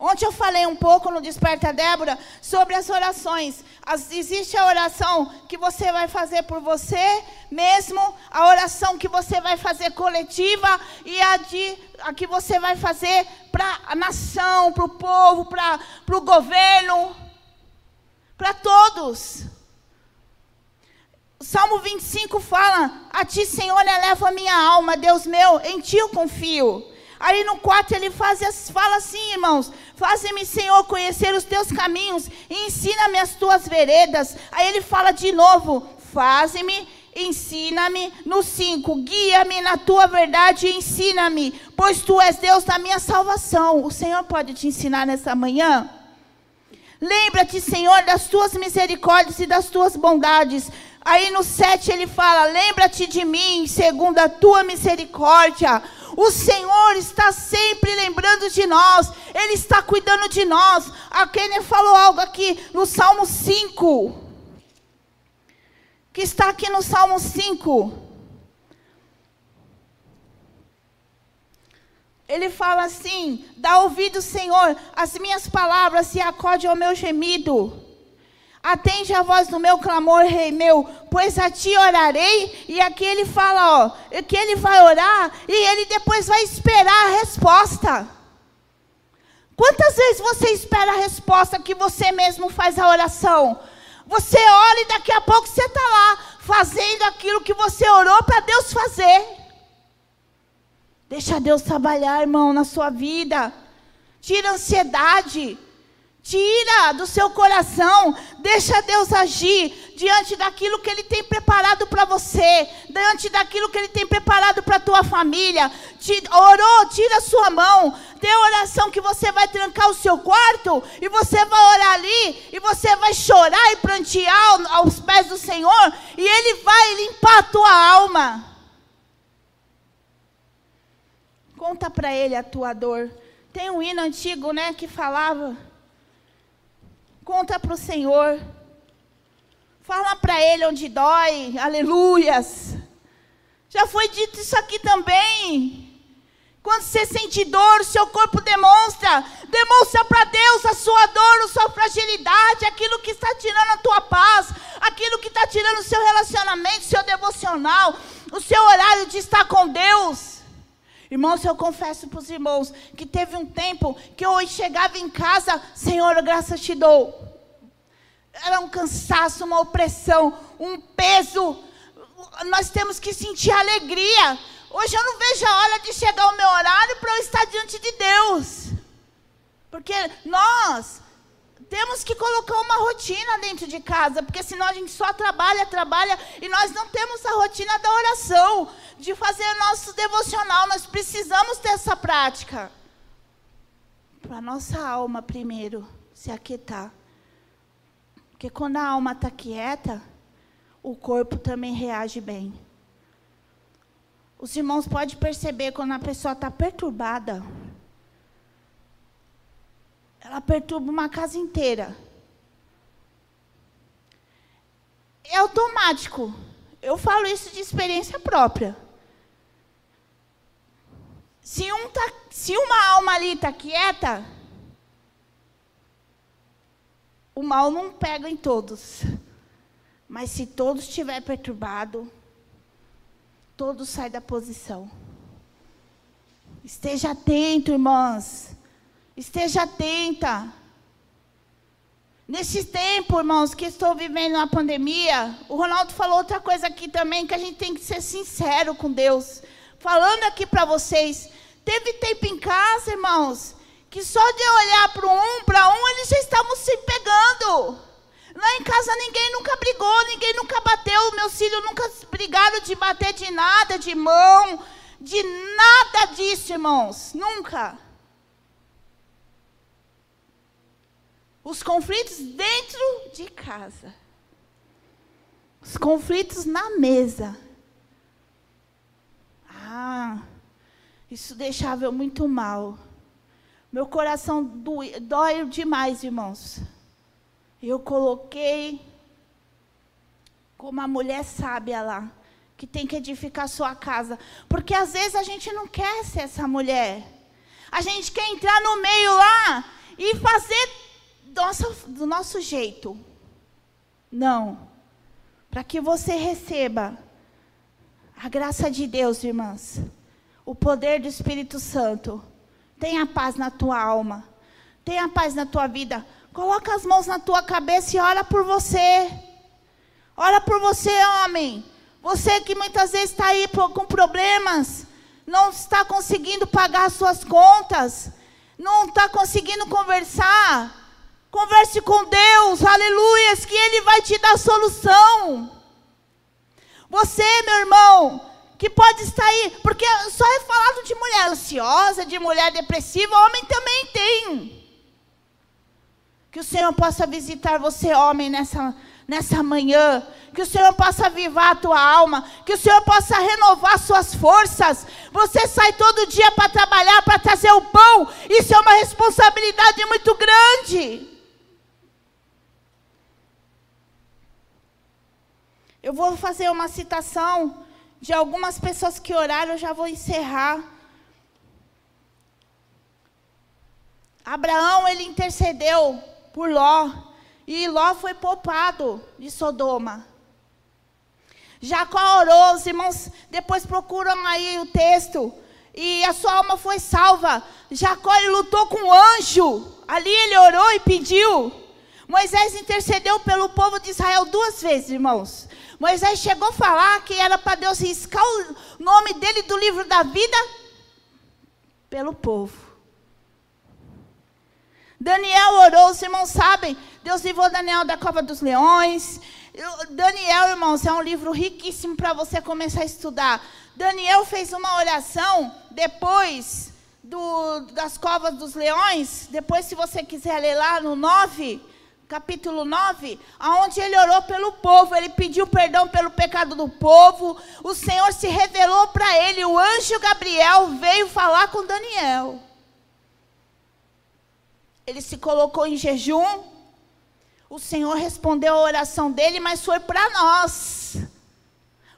Ontem eu falei um pouco no Desperta Débora sobre as orações. As, existe a oração que você vai fazer por você mesmo, a oração que você vai fazer coletiva e a, de, a que você vai fazer para a nação, para o povo, para o governo, para todos. O Salmo 25 fala: A ti, Senhor, eleva a minha alma, Deus meu, em ti eu confio. Aí no 4 ele faz, fala assim, irmãos: Faze-me, Senhor, conhecer os teus caminhos ensina-me as tuas veredas. Aí ele fala de novo: Faze-me, ensina-me. No 5, guia-me na tua verdade e ensina-me, pois tu és Deus da minha salvação. O Senhor pode te ensinar nessa manhã? Lembra-te, Senhor, das tuas misericórdias e das tuas bondades. Aí no 7 ele fala: Lembra-te de mim, segundo a tua misericórdia o Senhor está sempre lembrando de nós, Ele está cuidando de nós. A Kenner falou algo aqui no Salmo 5, que está aqui no Salmo 5. Ele fala assim: dá ouvido, Senhor, as minhas palavras se acode ao meu gemido. Atende a voz do meu clamor, rei meu, pois a ti orarei. E aqui ele fala, ó, que ele vai orar e ele depois vai esperar a resposta. Quantas vezes você espera a resposta que você mesmo faz a oração? Você ora e daqui a pouco você está lá, fazendo aquilo que você orou para Deus fazer. Deixa Deus trabalhar, irmão, na sua vida. Tira ansiedade. Tira do seu coração, deixa Deus agir diante daquilo que Ele tem preparado para você, diante daquilo que Ele tem preparado para a tua família. orou, tira a sua mão, tem oração que você vai trancar o seu quarto e você vai orar ali e você vai chorar e prantear aos pés do Senhor e Ele vai limpar a tua alma. Conta para Ele a tua dor. Tem um hino antigo, né, que falava Conta para o Senhor. Fala para Ele onde dói. Aleluias. Já foi dito isso aqui também. Quando você sente dor, seu corpo demonstra. Demonstra para Deus a sua dor, a sua fragilidade, aquilo que está tirando a tua paz, aquilo que está tirando o seu relacionamento, o seu devocional, o seu horário de estar com Deus. Irmãos, eu confesso para os irmãos que teve um tempo que eu chegava em casa, Senhor, graças te dou. Era um cansaço, uma opressão, um peso. Nós temos que sentir alegria. Hoje eu não vejo a hora de chegar o meu horário para eu estar diante de Deus. Porque nós temos que colocar uma rotina dentro de casa, porque senão a gente só trabalha, trabalha e nós não temos a rotina da oração, de fazer nosso devocional. Nós precisamos ter essa prática. Para a nossa alma primeiro se aquietar. Porque quando a alma está quieta, o corpo também reage bem. Os irmãos podem perceber quando a pessoa está perturbada. Ela perturba uma casa inteira. É automático. Eu falo isso de experiência própria. Se, um tá, se uma alma ali está quieta, o mal não pega em todos. Mas se todos estiver perturbado, todos saem da posição. Esteja atento, irmãs. Esteja atenta. Nesse tempo, irmãos, que estou vivendo a pandemia, o Ronaldo falou outra coisa aqui também, que a gente tem que ser sincero com Deus. Falando aqui para vocês, teve tempo em casa, irmãos, que só de olhar para um, para um, eles já estavam se pegando. Lá em casa ninguém nunca brigou, ninguém nunca bateu, meus filhos nunca brigaram de bater de nada, de mão, de nada disso, irmãos, nunca. Os conflitos dentro de casa. Os conflitos na mesa. Ah, isso deixava eu muito mal. Meu coração dói demais, irmãos. Eu coloquei como a mulher sábia lá, que tem que edificar sua casa. Porque às vezes a gente não quer ser essa mulher. A gente quer entrar no meio lá e fazer nosso, do nosso jeito. Não. Para que você receba a graça de Deus, irmãs, o poder do Espírito Santo Tenha paz na tua alma. Tenha paz na tua vida. Coloca as mãos na tua cabeça e ora por você. Ora por você, homem. Você que muitas vezes está aí com problemas, não está conseguindo pagar as suas contas, não está conseguindo conversar. Converse com Deus, aleluias, que Ele vai te dar solução. Você, meu irmão, que pode estar aí, porque só é falado de mulher ansiosa, de mulher depressiva, homem também tem. Que o Senhor possa visitar você, homem, nessa, nessa manhã. Que o Senhor possa avivar a tua alma. Que o Senhor possa renovar suas forças. Você sai todo dia para trabalhar, para trazer o pão. Isso é uma responsabilidade muito grande. Eu vou fazer uma citação de algumas pessoas que oraram, eu já vou encerrar. Abraão, ele intercedeu por Ló, e Ló foi poupado de Sodoma. Jacó orou, os irmãos depois procuram aí o texto, e a sua alma foi salva. Jacó ele lutou com o anjo, ali ele orou e pediu. Moisés intercedeu pelo povo de Israel duas vezes, irmãos. Moisés chegou a falar que era para Deus riscar o nome dele do livro da vida pelo povo. Daniel orou, os irmãos sabem, Deus livrou Daniel da cova dos leões. Daniel, irmãos, é um livro riquíssimo para você começar a estudar. Daniel fez uma oração depois do, das covas dos leões. Depois, se você quiser ler lá no 9, capítulo 9, aonde ele orou pelo povo, ele pediu perdão pelo pecado do povo. O Senhor se revelou para ele, o anjo Gabriel veio falar com Daniel. Ele se colocou em jejum. O Senhor respondeu a oração dele, mas foi para nós,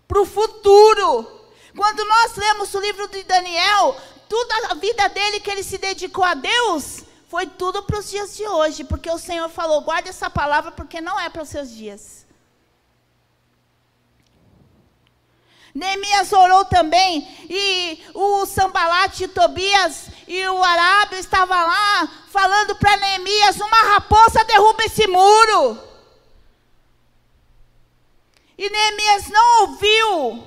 para o futuro, Quando nós lemos o livro de Daniel, toda a vida dele que ele se dedicou a Deus, foi tudo para os dias de hoje, porque o Senhor falou: guarde essa palavra, porque não é para os seus dias. Neemias orou também, e o Sambalate, Tobias e o Arábio estavam lá, falando para Neemias: uma raposa derruba esse muro. E Neemias não ouviu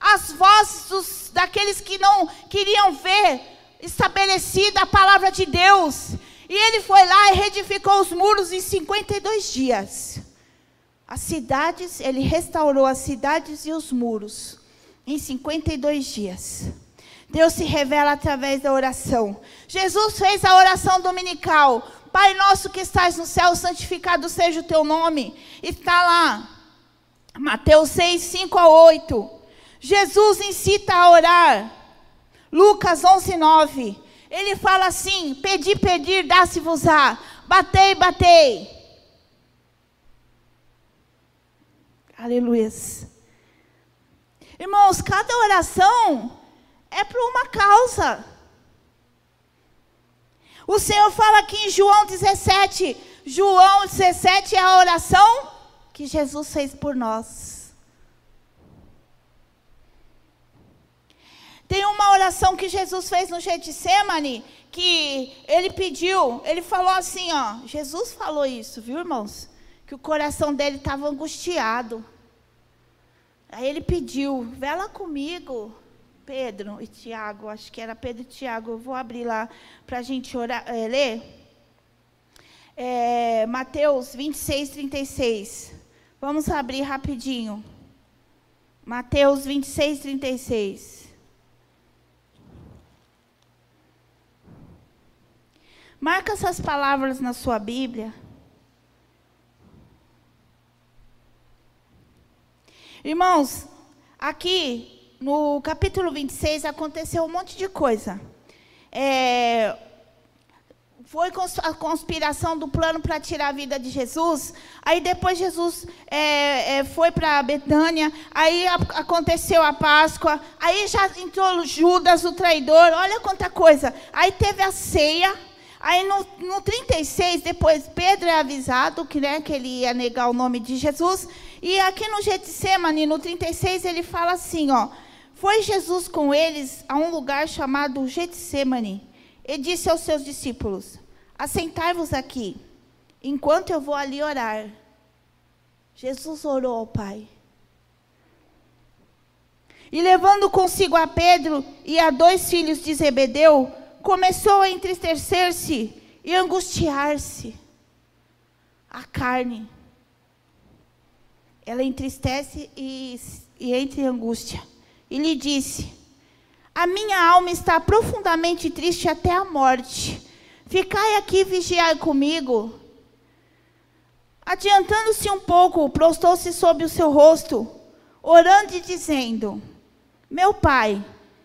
as vozes dos, daqueles que não queriam ver estabelecida a palavra de Deus. E ele foi lá e reedificou os muros em 52 dias. As cidades, ele restaurou as cidades e os muros em 52 dias. Deus se revela através da oração. Jesus fez a oração dominical. Pai nosso que estás no céu, santificado seja o teu nome. Está lá. Mateus 6, 5 a 8. Jesus incita a orar. Lucas 11, 9. Ele fala assim: Pedi, pedir, dá-se-vos-á. Batei, batei. Aleluia. Irmãos, cada oração é para uma causa. O Senhor fala aqui em João 17. João 17 é a oração que Jesus fez por nós. Tem uma oração que Jesus fez no Getsemane, que ele pediu, ele falou assim, ó, Jesus falou isso, viu, irmãos? Que o coração dele estava angustiado. Aí ele pediu, vela comigo, Pedro e Tiago, acho que era Pedro e Tiago, eu vou abrir lá para a gente orar, é, ler. É, Mateus 26, 36. Vamos abrir rapidinho. Mateus 26, 36. Marca essas palavras na sua Bíblia. Irmãos, aqui no capítulo 26 aconteceu um monte de coisa. É, foi a conspiração do plano para tirar a vida de Jesus. Aí depois Jesus é, é, foi para Betânia. Aí a, aconteceu a Páscoa. Aí já entrou Judas, o traidor. Olha quanta coisa. Aí teve a ceia. Aí no, no 36, depois Pedro é avisado que, né, que ele ia negar o nome de Jesus. E aqui no Getsemane, no 36, ele fala assim, ó. Foi Jesus com eles a um lugar chamado Getsemane. E disse aos seus discípulos, assentai-vos aqui, enquanto eu vou ali orar. Jesus orou ao Pai. E levando consigo a Pedro e a dois filhos de Zebedeu, começou a entristecer-se e angustiar-se. A carne, ela entristece e, e entra em angústia. E lhe disse: A minha alma está profundamente triste até a morte. Ficai aqui e vigiai comigo. Adiantando-se um pouco, prostou-se sobre o seu rosto, orando e dizendo: Meu pai,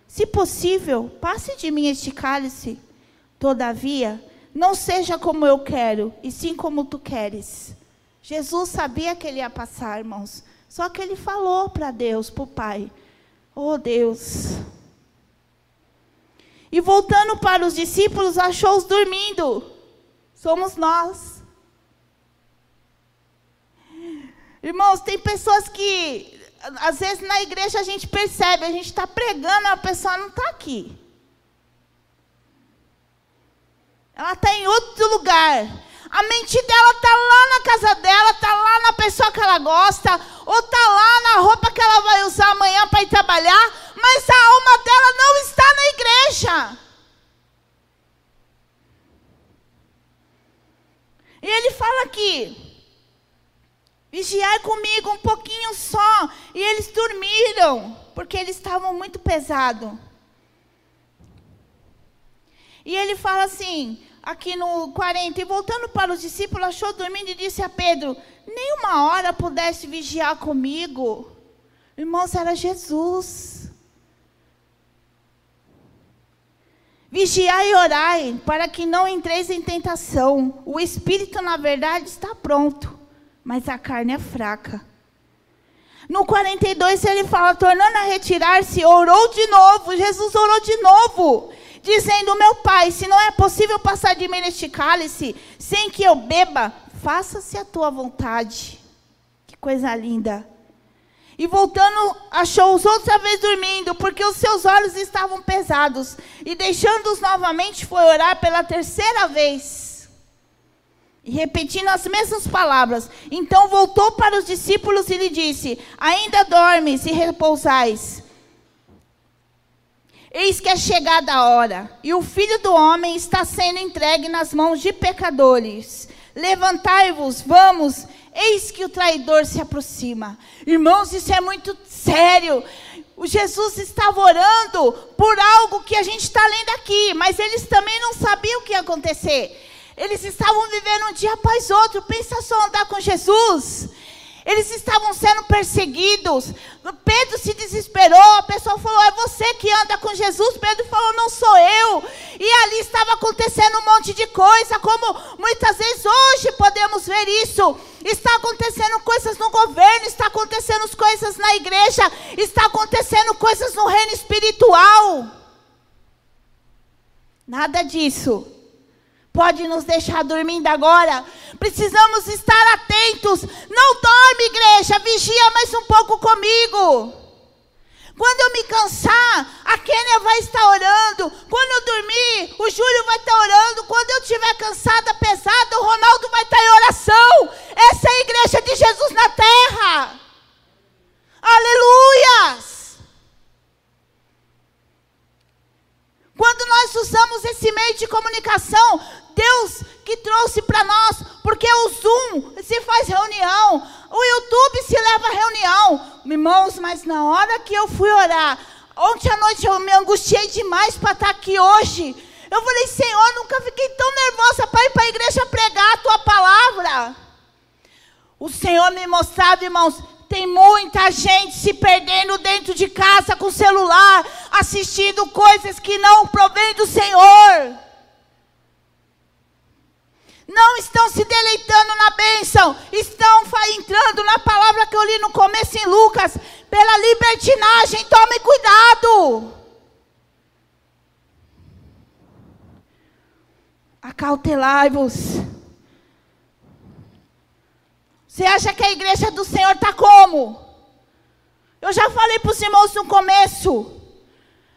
se possível, passe de mim este cálice. Todavia, não seja como eu quero, e sim como tu queres. Jesus sabia que ele ia passar, irmãos. Só que ele falou para Deus, para o Pai: Oh Deus. E voltando para os discípulos, achou-os dormindo. Somos nós. Irmãos, tem pessoas que às vezes na igreja a gente percebe, a gente está pregando, a pessoa não está aqui. Ela está em outro lugar. A mente dela está lá na casa dela, está lá na pessoa que ela gosta, ou está lá na roupa que ela vai usar amanhã para ir trabalhar, mas a alma dela não está na igreja. E ele fala aqui, Vigiai comigo um pouquinho só. E eles dormiram, porque eles estavam muito pesados. E ele fala assim, aqui no 40, e voltando para os discípulos, achou dormindo e disse a Pedro: Nem uma hora pudesse vigiar comigo. Irmãos, era Jesus. Vigiai e orai, para que não entreis em tentação. O espírito, na verdade, está pronto mas a carne é fraca. No 42 ele fala, tornando a retirar-se, orou de novo. Jesus orou de novo, dizendo: Meu pai, se não é possível passar de mim neste cálice sem que eu beba, faça-se a tua vontade. Que coisa linda. E voltando, achou-os outra vez dormindo, porque os seus olhos estavam pesados. E deixando-os novamente, foi orar pela terceira vez. Repetindo as mesmas palavras. Então voltou para os discípulos e lhe disse: Ainda dormes e repousais. Eis que é chegada a hora, e o filho do homem está sendo entregue nas mãos de pecadores. Levantai-vos, vamos, eis que o traidor se aproxima. Irmãos, isso é muito sério. O Jesus estava orando por algo que a gente está lendo aqui, mas eles também não sabiam o que ia acontecer. Eles estavam vivendo um dia após outro. Pensa só andar com Jesus. Eles estavam sendo perseguidos. Pedro se desesperou. A pessoa falou: É você que anda com Jesus. Pedro falou: Não sou eu. E ali estava acontecendo um monte de coisa, como muitas vezes hoje podemos ver isso. Está acontecendo coisas no governo, está acontecendo coisas na igreja, está acontecendo coisas no reino espiritual. Nada disso pode nos deixar dormindo agora. Precisamos estar atentos. Não dorme, igreja, vigia mais um pouco comigo. Quando eu me cansar, a Kênia vai estar orando. Quando eu dormir, o Júlio vai estar orando. Quando eu estiver cansada, pesada, o Ronaldo vai estar em oração. Essa é a igreja de Jesus na terra. Aleluias! Quando nós usamos esse meio de comunicação, Deus que trouxe para nós, porque o Zoom se faz reunião, o YouTube se leva reunião. Irmãos, mas na hora que eu fui orar, ontem à noite eu me angustiei demais para estar aqui hoje. Eu falei, Senhor, nunca fiquei tão nervosa para ir para a igreja pregar a tua palavra. O Senhor me mostrava, irmãos, tem muita gente se perdendo dentro de casa com celular, assistindo coisas que não provém do Senhor não estão se deleitando na bênção, estão entrando na palavra que eu li no começo em Lucas, pela libertinagem. Tome cuidado. Acautelai-vos. Você acha que a igreja do Senhor está como? Eu já falei para os irmãos no começo.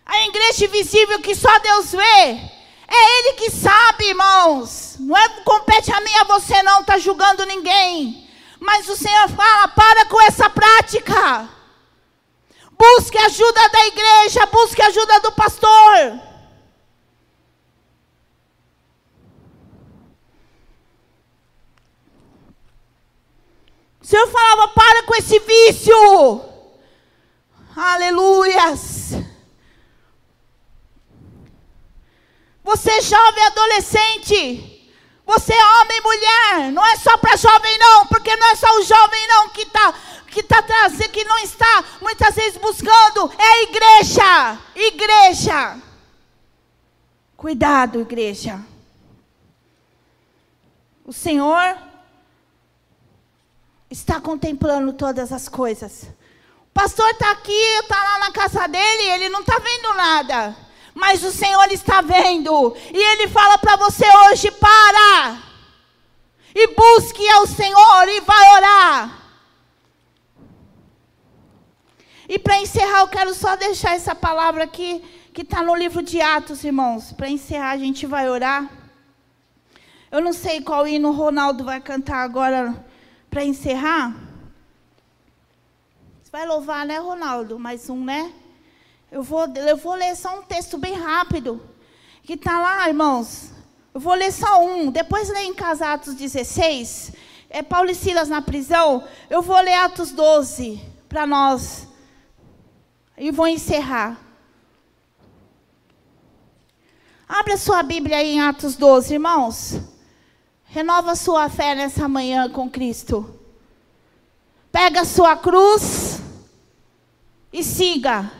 A igreja invisível que só Deus vê é Ele que sabe, irmãos. Não é compete a mim a você não está julgando ninguém. Mas o Senhor fala: para com essa prática. Busque ajuda da igreja, busque ajuda do pastor. O Senhor falava: para com esse vício. Aleluias. Você é jovem adolescente, você é homem e mulher, não é só para jovem não, porque não é só o jovem não que está que tá trazendo, que não está muitas vezes buscando, é a igreja, igreja. Cuidado, igreja. O Senhor está contemplando todas as coisas. O pastor está aqui, está lá na casa dele, ele não está vendo nada mas o Senhor está vendo, e Ele fala para você hoje: para, e busque ao Senhor, e vai orar. E para encerrar, eu quero só deixar essa palavra aqui, que está no livro de Atos, irmãos. Para encerrar, a gente vai orar. Eu não sei qual hino o Ronaldo vai cantar agora para encerrar. Você vai louvar, né, Ronaldo? Mais um, né? Eu vou, eu vou ler só um texto bem rápido, que está lá, irmãos. Eu vou ler só um, depois ler em casa Atos 16. É Paulo e Silas na prisão. Eu vou ler Atos 12 para nós. E vou encerrar. Abra sua Bíblia aí em Atos 12, irmãos. Renova sua fé nessa manhã com Cristo. Pega sua cruz e siga.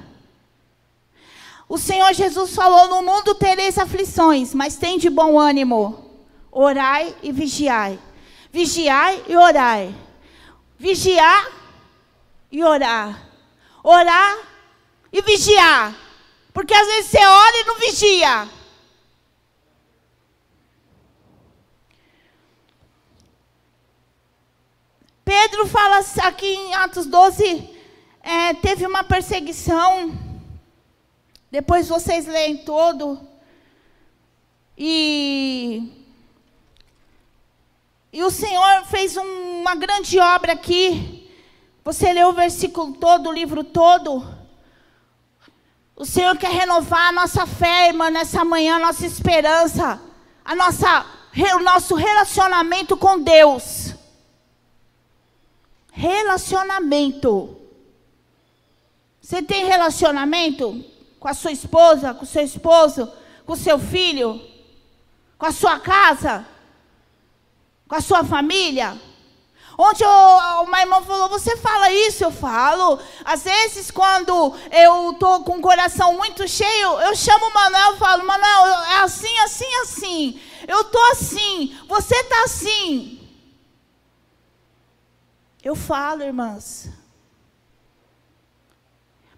O Senhor Jesus falou: No mundo tereis aflições, mas tem de bom ânimo. Orai e vigiai. Vigiai e orai. Vigiar e orar. Orar e vigiar. Porque às vezes você ora e não vigia. Pedro fala aqui em Atos 12, é, teve uma perseguição. Depois vocês leem todo. E, e o Senhor fez um, uma grande obra aqui. Você leu o versículo todo, o livro todo. O Senhor quer renovar a nossa fé, irmã, nessa manhã, a nossa esperança, a nossa, o nosso relacionamento com Deus. Relacionamento. Você tem relacionamento com a sua esposa, com o seu esposo, com o seu filho, com a sua casa, com a sua família? Ontem eu, uma irmã falou: Você fala isso? Eu falo. Às vezes, quando eu estou com o coração muito cheio, eu chamo o Manuel e falo: Manuel, é assim, assim, assim. Eu estou assim. Você está assim. Eu falo, irmãs.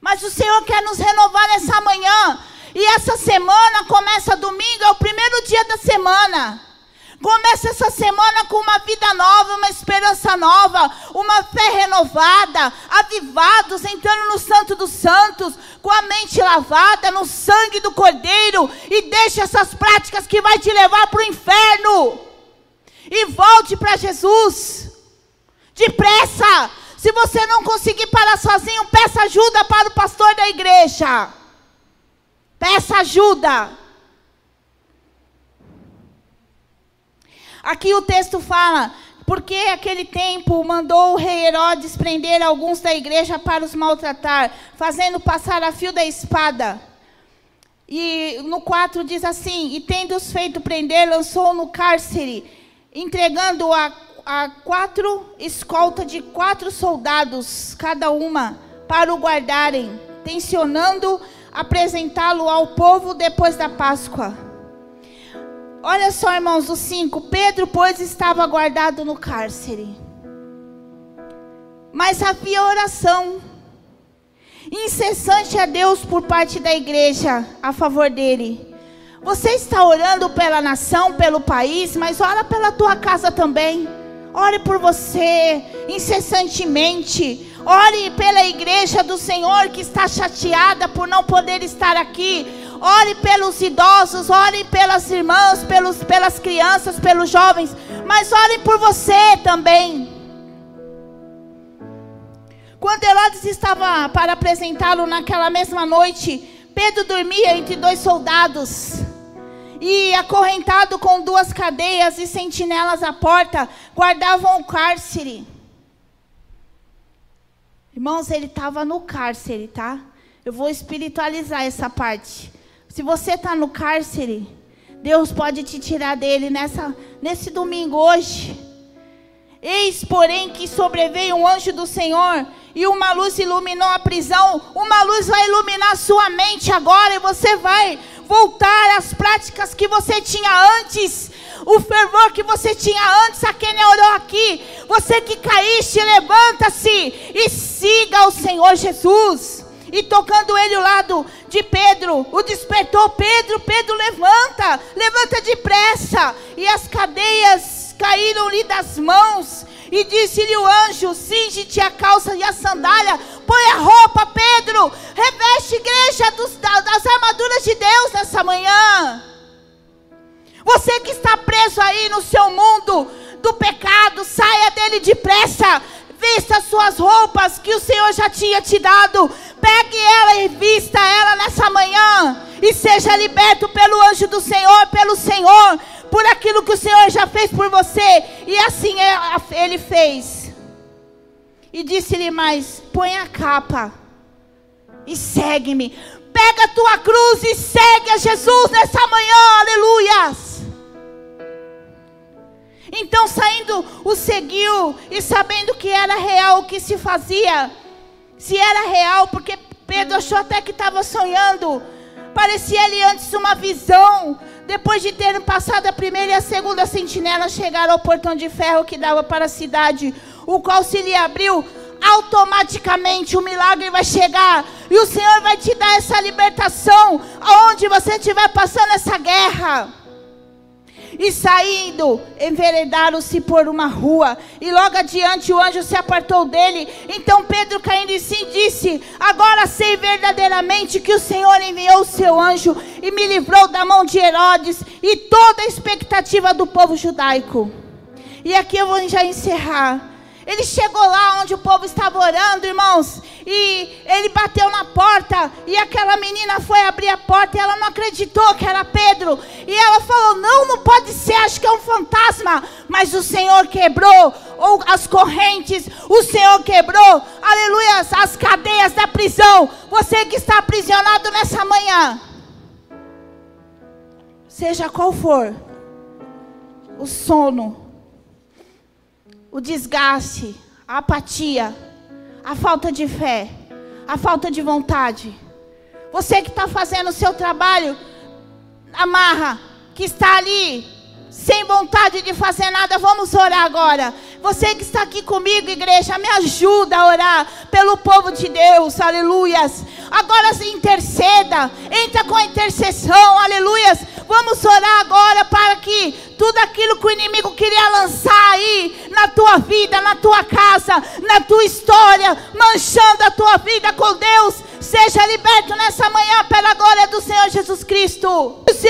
Mas o Senhor quer nos renovar nessa manhã. E essa semana começa domingo, é o primeiro dia da semana. Começa essa semana com uma vida nova, uma esperança nova, uma fé renovada, avivados, entrando no Santo dos Santos, com a mente lavada no sangue do Cordeiro, e deixe essas práticas que vai te levar para o inferno. E volte para Jesus. Depressa! Se você não conseguir parar sozinho, peça ajuda para o pastor da igreja. Peça ajuda. Aqui o texto fala: porque aquele tempo mandou o rei Herodes prender alguns da igreja para os maltratar, fazendo passar a fio da espada. E no 4 diz assim: E tendo-os feito prender, lançou no cárcere, entregando a a quatro escolta de quatro soldados, cada uma, para o guardarem, tensionando apresentá-lo ao povo depois da Páscoa. Olha só, irmãos, o 5. Pedro, pois, estava guardado no cárcere. Mas havia oração incessante a Deus por parte da igreja a favor dele. Você está orando pela nação, pelo país, mas ora pela tua casa também. Ore por você incessantemente. Ore pela igreja do Senhor que está chateada por não poder estar aqui. Ore pelos idosos, ore pelas irmãs, pelos, pelas crianças, pelos jovens. Mas ore por você também. Quando Herodes estava para apresentá-lo naquela mesma noite, Pedro dormia entre dois soldados e acorrentado com duas cadeias e sentinelas à porta, guardavam o cárcere. Irmãos, ele estava no cárcere, tá? Eu vou espiritualizar essa parte. Se você está no cárcere, Deus pode te tirar dele nessa, nesse domingo hoje. Eis, porém, que sobreveio um anjo do Senhor e uma luz iluminou a prisão. Uma luz vai iluminar sua mente agora e você vai voltar às práticas que você tinha antes, o fervor que você tinha antes, a quem orou aqui. Você que caíste, levanta-se e siga o Senhor Jesus. E tocando ele o lado de Pedro, o despertou Pedro, Pedro levanta, levanta depressa. E as cadeias caíram-lhe das mãos. E disse-lhe o anjo: Cinge-te a calça e a sandália, põe a roupa, Pedro, reveste igreja dos, das armaduras de Deus nessa manhã. Você que está preso aí no seu mundo do pecado, saia dele depressa. Vista as suas roupas que o Senhor já tinha te dado. Pegue ela e vista ela nessa manhã. E seja liberto pelo anjo do Senhor, pelo Senhor por aquilo que o Senhor já fez por você. E assim é, ele fez. E disse-lhe mais: põe a capa e segue-me. Pega a tua cruz e segue a Jesus nessa manhã, aleluias. Então, saindo, o seguiu e sabendo que era real o que se fazia, se era real, porque Pedro achou até que estava sonhando, parecia-lhe antes uma visão, depois de terem passado a primeira e a segunda sentinela, chegaram ao portão de ferro que dava para a cidade, o qual se lhe abriu automaticamente o milagre vai chegar e o Senhor vai te dar essa libertação aonde você estiver passando essa guerra. E saindo, enveredaram-se por uma rua, e logo adiante o anjo se apartou dele. Então Pedro, caindo em si, disse: Agora sei verdadeiramente que o Senhor enviou o seu anjo e me livrou da mão de Herodes e toda a expectativa do povo judaico. E aqui eu vou já encerrar. Ele chegou lá onde o povo estava orando, irmãos, e ele bateu na porta, e aquela menina foi abrir a porta, e ela não acreditou que era Pedro, e ela falou: Não, não pode ser, acho que é um fantasma. Mas o Senhor quebrou ou as correntes, o Senhor quebrou, aleluia, as cadeias da prisão. Você que está aprisionado nessa manhã, seja qual for o sono, o desgaste, a apatia, a falta de fé, a falta de vontade. Você que está fazendo o seu trabalho, amarra, que está ali, sem vontade de fazer nada, vamos orar agora. Você que está aqui comigo, igreja, me ajuda a orar pelo povo de Deus, aleluias. Agora interceda, entra com a intercessão, aleluias. Vamos orar agora para que tudo aquilo que o inimigo queria lançar aí na tua vida, na tua casa, na tua história, manchando a tua vida com Deus, seja liberto nessa manhã pela glória do Senhor Jesus Cristo.